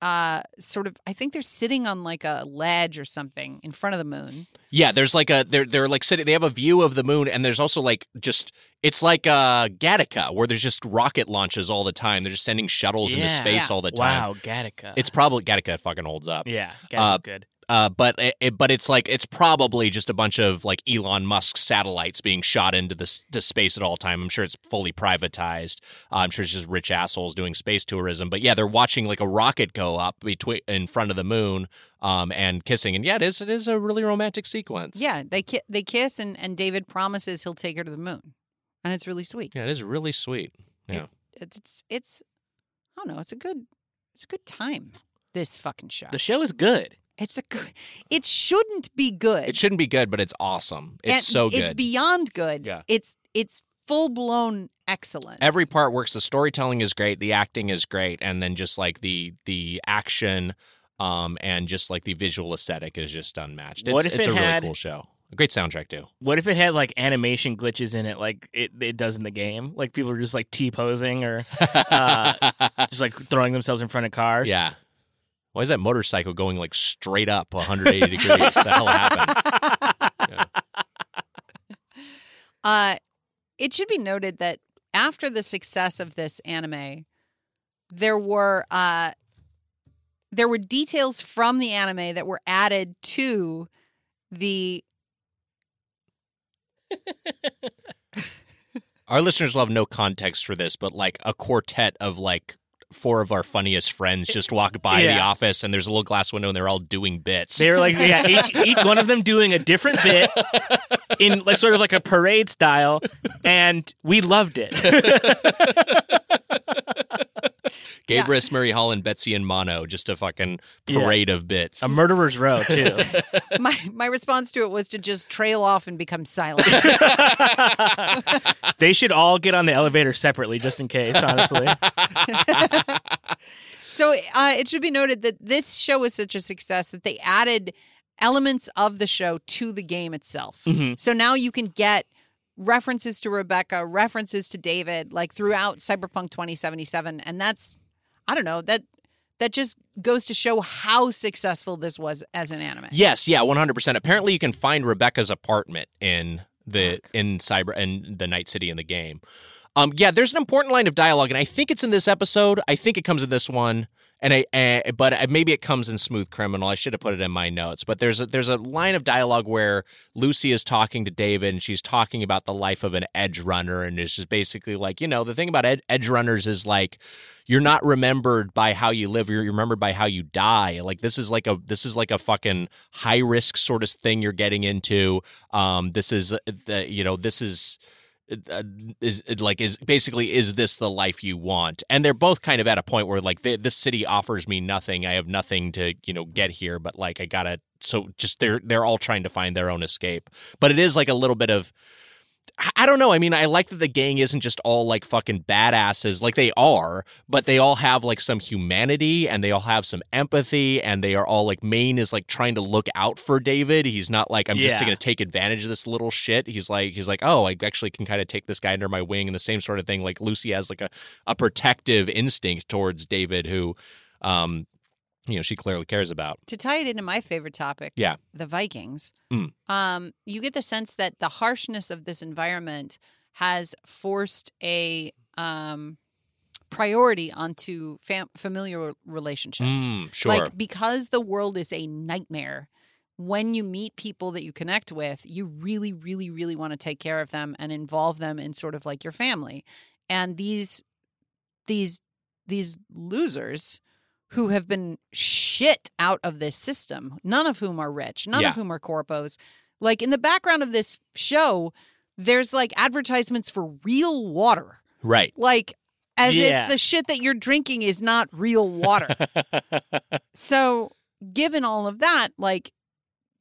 uh sort of I think they're sitting on like a ledge or something in front of the moon. Yeah, there's like a they're they're like sitting. They have a view of the moon, and there's also like just it's like uh Gattaca, where there's just rocket launches all the time. They're just sending shuttles into space Yeah. all the time. Wow, Gattaca. It's probably Gattaca fucking holds up. yeah, Gattaca's Uh, good. Uh, but it, it- but it's like it's probably just a bunch of like Elon Musk satellites being shot into the to space at all time. I'm sure it's fully privatized. Uh, I'm sure it's just rich assholes doing space tourism. But yeah, they're watching like a rocket go up between in front of the moon, um, and kissing. And yeah, it is it is a really romantic sequence. Yeah, they ki- they kiss and and David promises he'll take her to the moon. And it's really sweet. yeah, it is really sweet. Yeah. It's it's I don't know, it's a good it's a good time. This fucking show. The show is good. It's a good. It shouldn't be good. It shouldn't be good, but it's awesome. It's And so good. It's beyond good. Yeah. It's it's full blown excellent. Every part works. The storytelling is great. The acting is great, and then just like the the action, um, and just like the visual aesthetic is just unmatched. It's, What if it's it a really cool show. A great soundtrack too. What if it had like animation glitches in it, like it, it does in the game? Like people are just like T posing or just like throwing themselves in front of cars. yeah. Why is that motorcycle going like straight up 180 degrees? the hell happened? Uh, it should be noted that after the success of this anime, there were uh, there were details from the anime that were added to the Our listeners will have no context for this, but like a quartet of like four of our funniest friends just walk by the office, and there's a little glass window, and they're all doing bits. They were like, yeah, each, each one of them doing a different bit in like sort of like a parade style, and we loved it. Gabrus, Mary Holland, Betsy, and Mano, just a fucking Yeah. parade of bits. a murderer's row too. my my response to it was to just trail off and become silent. they should all get on the elevator separately, just in case. Honestly, So uh, it should be noted that this show was such a success that they added elements of the show to the game itself. Mhm. So now you can get references to Rebecca, references to David, like throughout Cyberpunk 2077, and that's I don't know that that just goes to show how successful this was as an anime. Yes, yeah, one hundred percent. Apparently, you can find Rebecca's apartment in the in cyber in the Night City in the game. Um, yeah, there's an important line of dialogue, and I think it's in this episode. I think it comes in this one, and I, uh, but maybe it comes in Smooth Criminal. I should have put it in my notes. But there's a, there's a line of dialogue where Lucy is talking to David, and she's talking about the life of an edge runner, and it's just basically like, you know, the thing about ed- edge runners is like you're not remembered by how you live you're remembered by how you die like this is like a this is like a fucking high risk sort of thing you're getting into um this is the you know this is uh, is like is basically is this the life you want? And they're both kind of at a point where like th- this city offers me nothing. I have nothing to you know get here but like i gotta so just they're they're all trying to find their own escape. But it is like a little bit of I- don't know. I mean, I like that the gang isn't just all like fucking badasses, like they are, but they all have like some humanity and they all have some empathy and they are all like Maine is like trying to look out for David. He's not like I'm just going to take advantage of this little shit. He's like he's like, "Oh, I actually can kind of take this guy under my wing." And the same sort of thing like Lucy has like a a protective instinct towards David who um you know, she clearly cares about. To tie it into my favorite topic, Yeah. the Vikings, Mm. um, you get the sense that the harshness of this environment has forced a um, priority onto fam- familiar relationships. Mm, sure. Like because the world is a nightmare, when you meet people that you connect with, you really, really, really want to take care of them and involve them in sort of like your family. And these these these losers who have been shit out of this system, none of whom are rich, none Yeah. of whom are corpos. Like in the background of this show, there's like advertisements for real water. right. Like as Yeah. if the shit that you're drinking is not real water. So, given all of that, like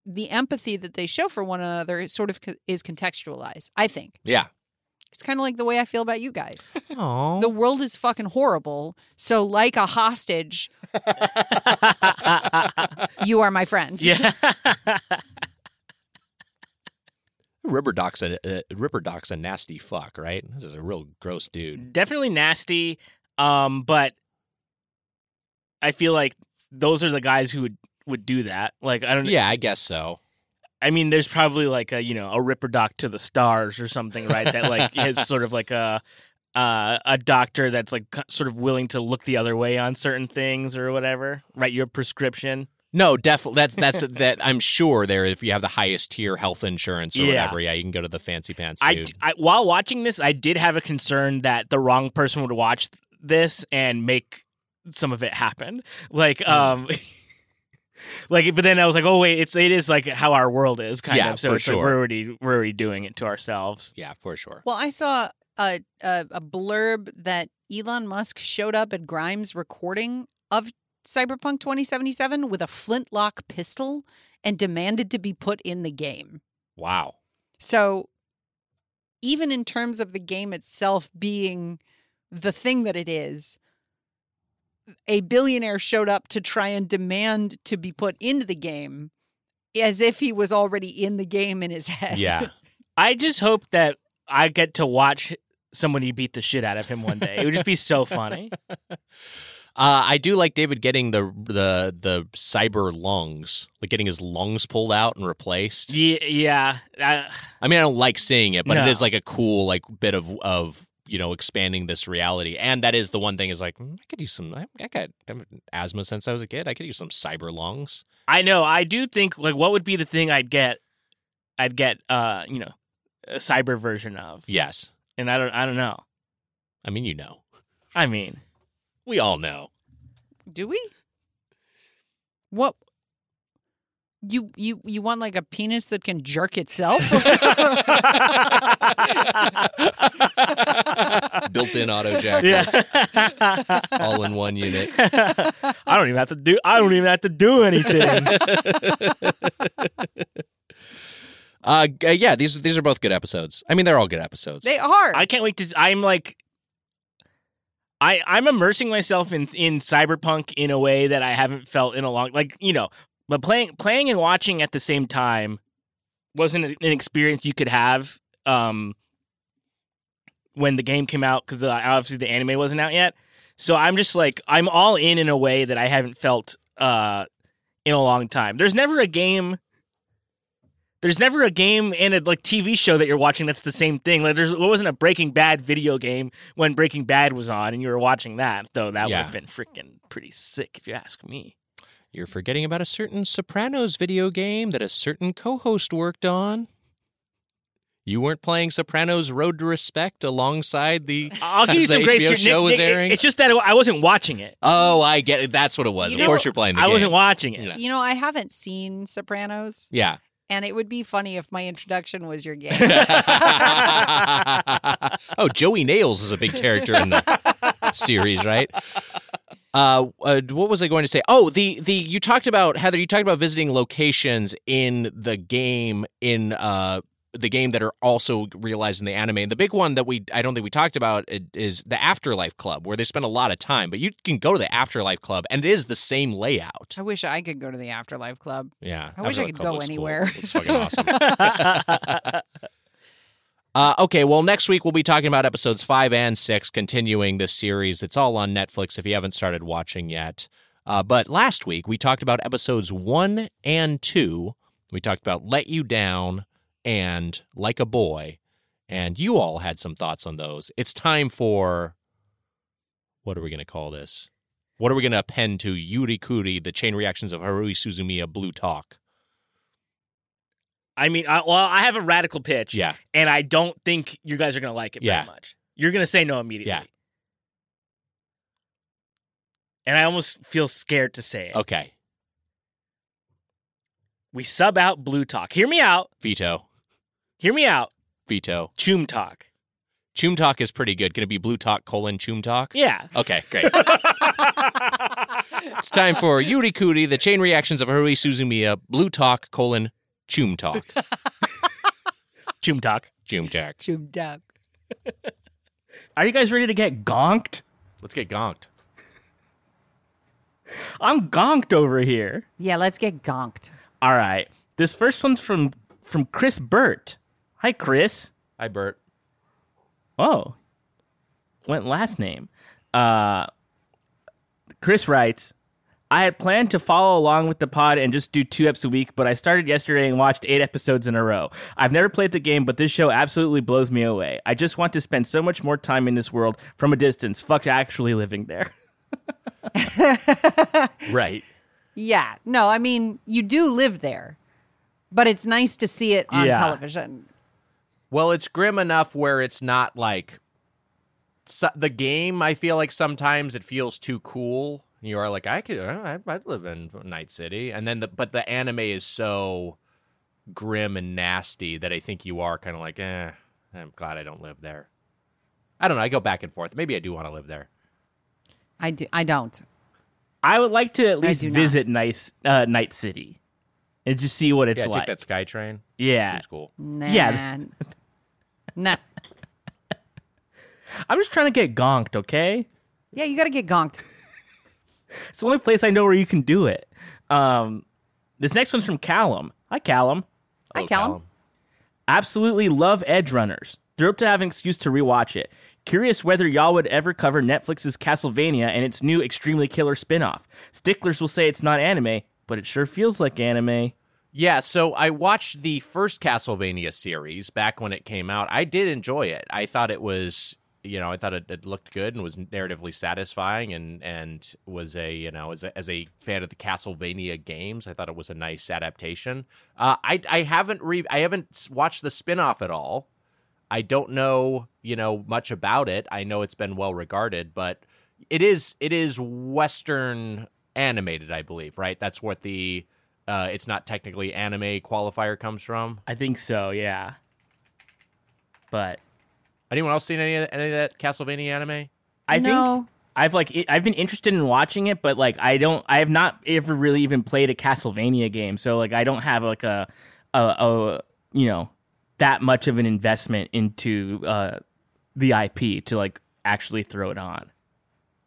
the empathy that they show for one another is sort of co- is contextualized. I think yeah. It's kind of like the way I feel about you guys. Oh. The world is fucking horrible. So, like a hostage, you are my friends. yeah. Ripper Doc's a uh, Ripper Doc's a nasty fuck, right? This is a real gross dude. Definitely nasty. Um, but I feel like those are the guys who would would do that. Like I don't. Yeah, I guess so. I mean, there's probably like a you know a Ripper Doc to the stars or something, right? That like is sort of like a uh, a doctor that's like sort of willing to look the other way on certain things or whatever. Write your prescription. No, definitely. That's that's that. I'm sure there. If you have the highest tier health insurance or Yeah. whatever, yeah, you can go to the fancy pants I, dude. I while watching this, I did have a concern that the wrong person would watch this and make some of it happen. Like Hmm. um. Like, but then I was like, "Oh wait, it's it is like how our world is, kind Yeah, of." So for it's like we're already we're already doing it to ourselves. yeah, for sure. Well, I saw a, a a blurb that Elon Musk showed up at Grimes' recording of Cyberpunk 2077 with a flintlock pistol and demanded to be put in the game. Wow. So, even in terms of the game itself being the thing that it is, a billionaire showed up to try and demand to be put into the game as if he was already in the game in his head. Yeah. I just hope that I get to watch somebody beat the shit out of him one day. It would just be so funny. Uh, I do like David getting the the the cyber lungs, like getting his lungs pulled out and replaced. Yeah, yeah. I, I mean, I don't like seeing it, but it No. is like a cool like bit of of you know expanding this reality, and that is the one thing is like mm, I could use some. I, I got asthma since I was a kid. I could use some cyber lungs. I know. I do think like what would be the thing I'd get? I'd get uh, you know, a cyber version of. Yes, And I don't. I don't know. I mean you know, I mean, we all know. Do we? What? You you you want like a penis that can jerk itself? Built-in auto jack, yeah. all in one unit. I don't even have to do. I don't even have to do anything. Uh, yeah, these these are both good episodes. I mean, they're all good episodes. they are. I can't wait to. I'm like, I I'm immersing myself in in cyberpunk in a way that I haven't felt in a long like you know, but playing playing and watching at the same time wasn't an experience you could have um when the game came out because uh, obviously the anime wasn't out yet. So I'm just like I'm all in in a way that I haven't felt uh in a long time. There's never a game there's never a game and a like TV show that you're watching that's the same thing. Like there's it wasn't a Breaking Bad video game when Breaking Bad was on and you were watching that, though that Yeah. would have been freaking pretty sick if you ask me. You're forgetting about a certain Sopranos video game that a certain co-host worked on. You weren't playing Sopranos Road to Respect alongside the. I'll give you as the some grace HBO here. show Nick, was Nick, airing. It's just that I wasn't watching it. Oh, I get it. That's what it was. You of know- course, you're playing the I game. wasn't watching it. You know, I haven't seen Sopranos, Yeah. and it would be funny if my introduction was your game. oh, Joey Nails is a big character in the series, right? Uh, uh, what was I going to say? Oh, the the you talked about Heather. You talked about visiting locations in the game in uh the game that are also realized in the anime. And the big one that we I don't think we talked about is the Afterlife Club, where they spend a lot of time. But you can go to the Afterlife Club, and it is the same layout. I wish I could go to the Afterlife Club. Yeah, I wish I could Club go looks cool. anywhere. Looks fucking awesome. Uh, okay, well, next week we'll be talking about episodes five and six, continuing this series. It's all on Netflix if you haven't started watching yet. Uh, but last week we talked about episodes one and two. We talked about Let You Down and Like a Boy. And you all had some thoughts on those. It's time for what are we going to call this? What are we going to append to Yuri Kuri, the chain reactions of Haruhi Suzumiya Blue Talk? I mean, I, well, I have a radical pitch, Yeah. and I don't think you guys are gonna like it Yeah. very much. You're gonna say no immediately. Yeah. And I almost feel scared to say it. Okay. We sub out Blue Talk. Hear me out. Veto. Hear me out. Veto. Choom Talk. Choom Talk is pretty good. Going to be Blue Talk colon Choom Talk? Yeah. Okay, great. it's time for Yuri Kuri, the chain reactions of Haruhi Suzumiya, Blue Talk colon Choom Talk. Choom Talk. Choom Talk. Chum duck. Are you guys ready to get gonked? Let's get gonked. I'm gonked over here. Yeah, let's get gonked. All right. This first one's from from Chris Burt. Hi, Chris. Hi, Bert. Oh, went last name. Uh, Chris writes, I had planned to follow along with the pod and just do two eps a week, but I started yesterday and watched eight episodes in a row. I've never played the game, but this show absolutely blows me away. I just want to spend so much more time in this world from a distance. Fuck actually living there. Right. Yeah. No, I mean, you do live there, but it's nice to see it on Yeah. television. Well, it's grim enough where it's not like so, the game. I feel like sometimes it feels too cool. You are like, I could, I, I'd live in Night City, and then the but the anime is so grim and nasty that I think you are kind of like, eh. I'm glad I don't live there. I don't know. I go back and forth. Maybe I do want to live there. I do. I don't. I would like to at least do not. visit nice uh, Night City and just see what it's yeah, like. take that sky train. Yeah. Seems cool. Nah. Yeah. Nah. I'm just trying to get gonked, okay? Yeah, you got to get gonked. It's the only place I know where you can do it. Um, this next one's from Callum. Hi, Callum. Hi, Oh, Callum. Absolutely love Edgerunners. Thrilled to have an excuse to rewatch it. Curious whether y'all would ever cover Netflix's Castlevania and its new extremely killer spin-off. Sticklers will say it's not anime, but it sure feels like anime. Yeah, so I watched the first Castlevania series back when it came out. I did enjoy it. I thought it was, you know, I thought it, it looked good and was narratively satisfying, and and was a, you know, as a, as a fan of the Castlevania games, I thought it was a nice adaptation. Uh, I I haven't re I haven't watched the spin-off at all. I don't know, you know, much about it. I know it's been well regarded, but it is it is Western animated, I believe, right? That's what the uh, it's not technically anime qualifier comes from. I think so, yeah. But Anyone else seen any of, any of that Castlevania anime? I No. think I've like it, I've been interested in watching it, but like I don't I have not ever really even played a Castlevania game, so like I don't have like a a, a you know that much of an investment into uh the IP to like actually throw it on.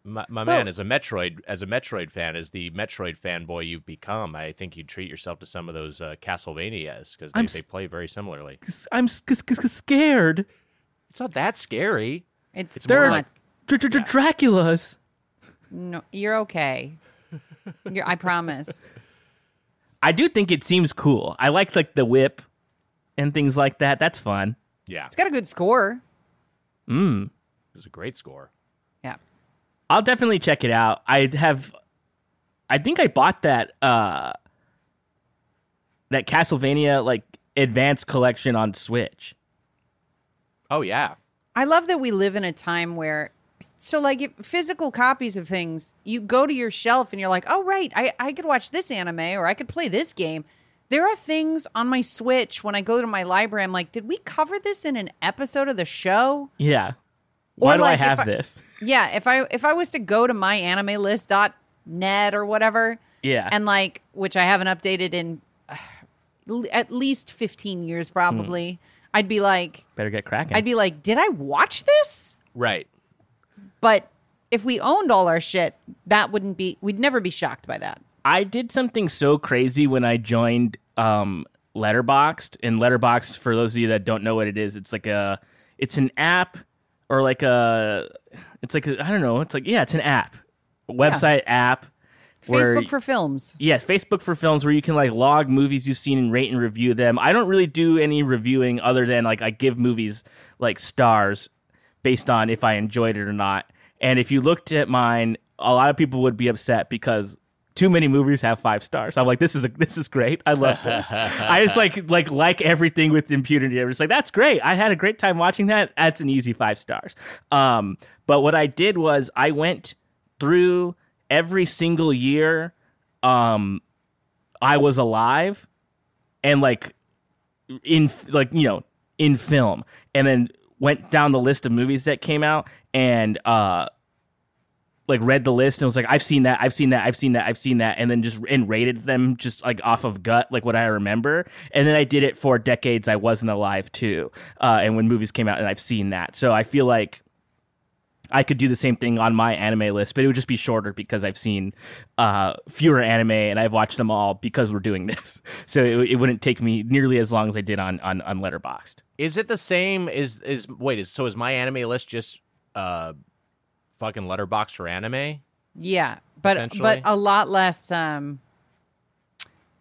My, my Well- man, as a Metroid, as a Metroid fan, as the Metroid fanboy you've become, I think you'd treat yourself to some of those uh, Castlevanias because they, s- they play very similarly. I'm s- scared. It's not that scary. It's, It's more not. like- Dr- Dr- Dracula's. no, you're okay. You're, I promise. I do think it seems cool. I like like the whip and things like that. That's fun. Yeah, It's got a good score. Mm. it was a great score. Yeah. I'll definitely check it out. I have I think I bought that uh that Castlevania like advanced collection on Switch. Oh yeah, I love that we live in a time where, so like if physical copies of things, you go to your shelf and you're like, oh, right, I, I could watch this anime or I could play this game. There are things on my Switch when I go to my library, I'm like, did we cover this in an episode of the show? Yeah. Why do like, I have I- this? Yeah, if I if I was to go to myanimelist.net or whatever, Yeah. and like which I haven't updated in uh, l- at least 15 years probably, I'd be like Better get cracking. I'd be like, did I watch this? right. But if we owned all our shit, that wouldn't be. We'd never be shocked by that. I did something so crazy when I joined um, Letterboxd. And Letterboxd, for those of you that don't know what it is, it's like a, it's an app or like a, it's like I don't know. It's like yeah, it's an app, a website app. Where, Facebook for films. Yes, Facebook for films where you can like log movies you've seen and rate and review them. I don't really do any reviewing other than like I give movies like stars based on if I enjoyed it or not. And if you looked at mine, a lot of people would be upset because too many movies have five stars. I'm like, this is a, this is great. I love this. I just like like like everything with impunity. I'm just like, that's great. I had a great time watching that. That's an easy five stars. Um, but what I did was I went through every single year um I was alive and like in like you know in film. And then went down the list of movies that came out and uh like read the list and was like I've seen that I've seen that I've seen that I've seen that and then just and rated them just like off of gut like what I remember. And then I did it for decades I wasn't alive too uh and when movies came out and I've seen that. So I feel like I could do the same thing on my anime list, but it would just be shorter because I've seen uh, fewer anime and I've watched them all because we're doing this. So it, it wouldn't take me nearly as long as I did on on, on Letterboxd. Is it the same? Is is wait? Is so is my anime list just uh, fucking letterboxd for anime? Yeah, but but a lot less. um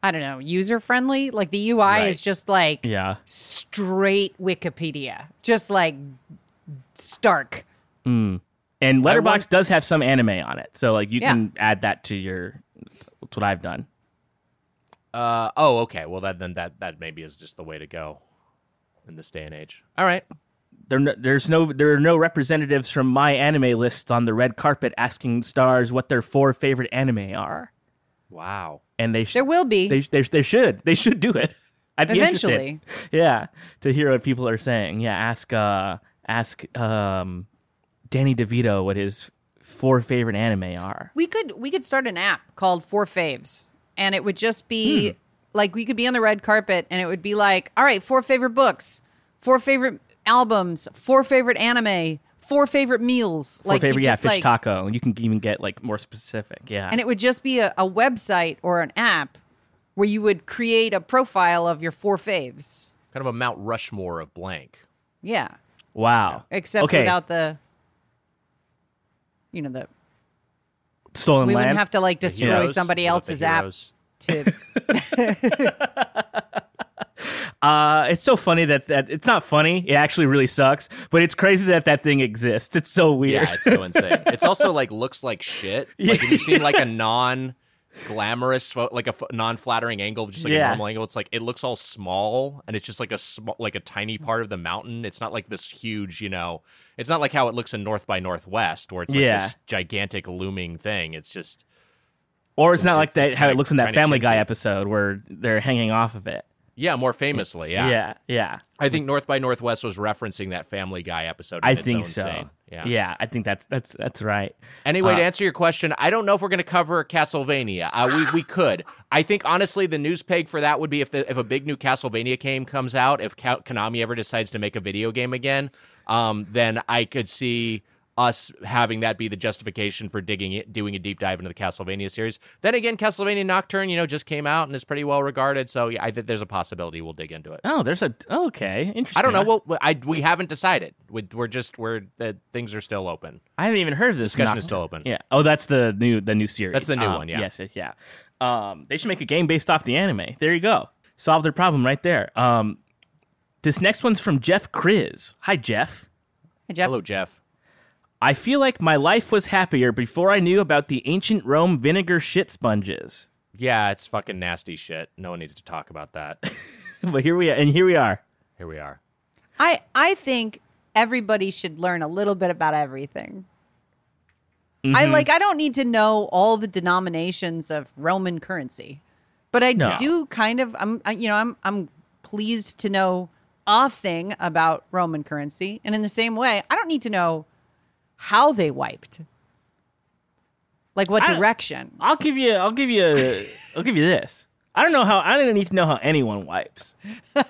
I don't know, user friendly. Like the UI Right. is just like Yeah. straight Wikipedia, just like stark. Mm. And Letterboxd want- does have some anime on it, so like you Yeah. can add that to your. That's what I've done. Uh oh, okay. Well, that then that that maybe is just the way to go in this day and age. All right. There, no, there's no, there are no representatives from my anime list on the red carpet asking stars what their four favorite anime are, Wow. and they sh- There will be they, they they should they should do it. I'd be interested. eventually. Yeah, to hear what people are saying. Yeah, ask uh ask um Danny DeVito what his four favorite anime are. We could we could start an app called Four Faves, and it would just be hmm. like we could be on the red carpet, and it would be like, all right, four favorite books, four favorite albums, four favorite anime, four favorite meals, Four like you favorite, yeah, fish like- taco. You can even get like more specific. Yeah, and it would just be a, a website or an app where you would create a profile of your four faves. Kind of a Mount Rushmore of blank. Yeah, wow. except Okay. without the, you know, the stolen we land. wouldn't have to like destroy heroes, somebody we'll let the else's app to. Uh, it's so funny that that it's not funny. It actually really sucks, but it's crazy that that thing exists. It's so weird. Yeah, it's so insane. It's also like looks like shit. Like have you seen like a non glamorous like a non-flattering angle just like Yeah. a normal angle it's like it looks all small and it's just like a small like a tiny part of the mountain it's not like this huge you know it's not like how it looks in north by northwest where it's like Yeah. this gigantic looming thing it's just or it's not like that how it looks in that Family Guy episode where they're hanging off of it. Yeah more famously yeah yeah, yeah. i think north by northwest was referencing that family guy episode I think so. saying. yeah yeah, I think that's that's that's right. Anyway, to Uh, answer your question, I don't know if we're going to cover Castlevania. Uh, we we could. I think honestly, the news peg for that would be if the, if a big new Castlevania game comes out. If Konami ever decides to make a video game again, um, then I could see us having that be the justification for digging it, doing a deep dive into the Castlevania series. Then again, Castlevania Nocturne, you know, just came out and is pretty well regarded. So yeah, I think there's a possibility we'll dig into it. Oh, there's a okay, interesting. I don't know. Well, I we haven't decided. We, we're just we're the things are still open. I haven't even heard of this. Discussion Noc- is still open. Yeah. Oh, that's the new the new series. That's the new Um, one, yeah. Yes. yes, Yeah. Um, they should make a game based off the anime. There you go. Solve their problem right there. Um, this next one's from Jeff Kriz. Hi, Jeff. Hey, Jeff. Hello, Jeff. I feel like my life was happier before I knew about the ancient Rome vinegar shit sponges. Yeah, it's fucking nasty shit. No one needs to talk about that. but here we are, and here we are. Here we are. I I think everybody should learn a little bit about everything. I mm-hmm. like I don't need to know all the denominations of Roman currency. But I No. do kind of I'm I, you know I'm I'm pleased to know a thing about Roman currency and in the same way I don't need to know how they wiped. Like what I- direction? I'll give you. I'll give you. I'll give you this. I don't know how. I don't even need to know how anyone wipes.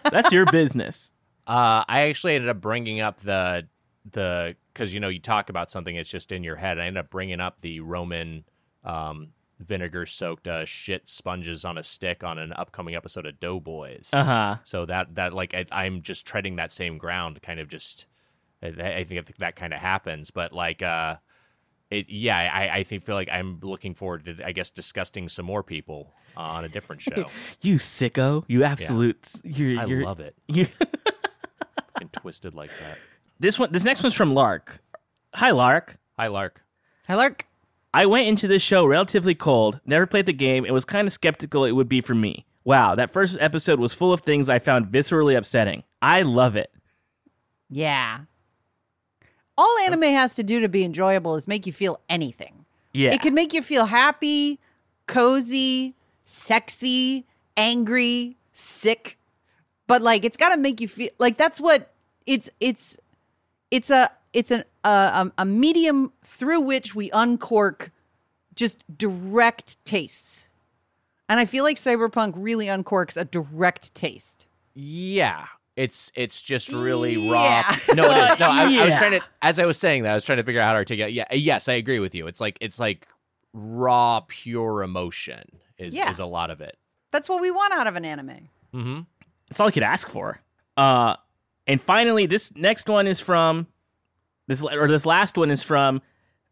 That's your business. Uh, I actually ended up bringing up the the because you know you talk about something it's just in your head. I ended up bringing up the Roman um, vinegar soaked uh, shit sponges on a stick on an upcoming episode of Doughboys. Uh huh. So that that like I, I'm just treading that same ground, kind of just. I, I think that kind of happens, but like, uh, it yeah, I I think feel like I'm looking forward to I guess disgusting some more people uh, on a different show. You sicko. You absolute. You're. I you're, love it. You. And twisted like that. this one. This next one's from Lark. Hi, Lark. Hi, Lark. Hi, Lark. I went into this show relatively cold, never played the game, and was kind of skeptical it would be for me. Wow, that first episode was full of things I found viscerally upsetting. I love it. Yeah. All anime has to do to be enjoyable is make you feel anything. Yeah. It can make you feel happy, cozy, sexy, angry, sick. But like it's got to make you feel like that's what it's it's it's a it's an a, a medium through which we uncork just direct tastes. And I feel like Cyberpunk really uncorks a direct taste. Yeah. It's it's just really Yeah. raw. No, it is. No, I, I was trying to as I was saying that I was trying to figure out how to articulate. Yeah, yes, I agree with you. It's like it's like raw, pure emotion is Yeah. is a lot of it. That's what we want out of an anime. Mm-hmm. That's all I could ask for. Uh, and finally, this next one is from this, or this last one is from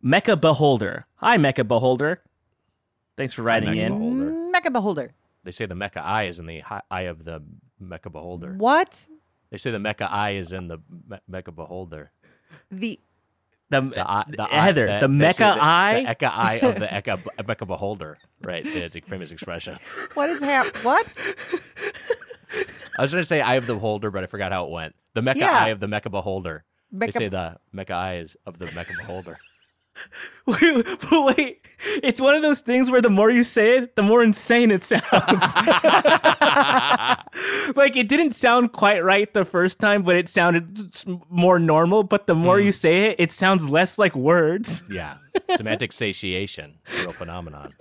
Mecha Beholder. Hi, Mecha Beholder. Thanks for writing Mecha in. Beholder. Mecha Beholder. They say the mecha eye is in the hi- eye of the mecha beholder. What? They say the Mecha eye is in the me- mecha beholder. The The, The, eye, the eye- Heather, the, they say the, Eye. the Eka eye of the Eka mecha beholder. Right, the, the famous expression. what is hap? What? I was going to say eye of the beholder, but I forgot how it went. The Mecha Yeah. eye of the Mecha beholder. They say the Mecha eye is of the Mecha beholder. Wait, but wait, it's one of those things where the more you say it, the more insane it sounds. like it didn't sound quite right the first time, but it sounded more normal. But the more you mm. say it, it sounds less like words. Yeah, semantic satiation, real phenomenon.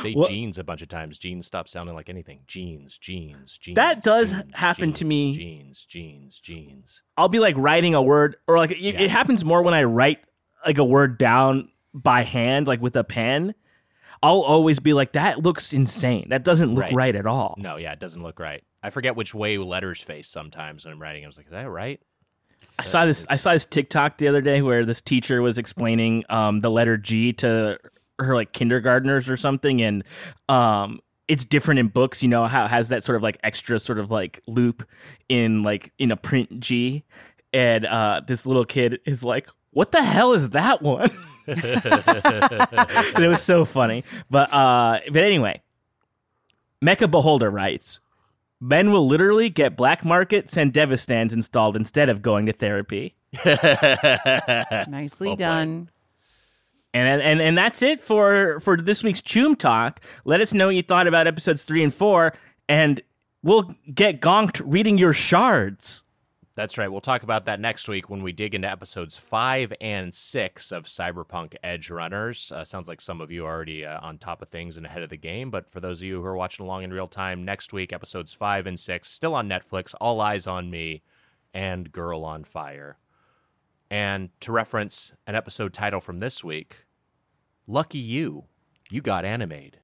Say Well- jeans a bunch of times. Jeans stop sounding like anything. Jeans, jeans, jeans. That does jeans, happen to me. Jeans, jeans, jeans. I'll be like writing a word, or like it, Yeah. it happens more when I write like a word down by hand, like with a pen. I'll always be like, that looks insane. That doesn't look Right. right, at all. No, yeah, it doesn't look right. I forget which way letters face sometimes when I'm writing. I was like, is that right? I saw this. I saw this TikTok the other day where this teacher was explaining um, the letter G to her like kindergartners or something, and um, it's different in books. You know how it has that sort of like extra sort of like loop in like in a print G, and uh, this little kid is like, "What the hell is that one?" and it was so funny. But uh, but anyway, Mecha Beholder writes. Men will literally get black market Sandevistans installed instead of going to therapy. Nicely Well done. And, and and that's it for for this week's Choom Talk. Let us know what you thought about episodes three and four, and we'll get gonked reading your shards. That's right. We'll talk about that next week when we dig into episodes five and six of Cyberpunk Edgerunners. Uh, sounds like some of you are already uh, on top of things and ahead of the game, but for those of you who are watching along in real time, next week, episodes five and six, still on Netflix, All Eyes on Me and Girl on Fire. And to reference an episode title from this week, lucky you, you got animated.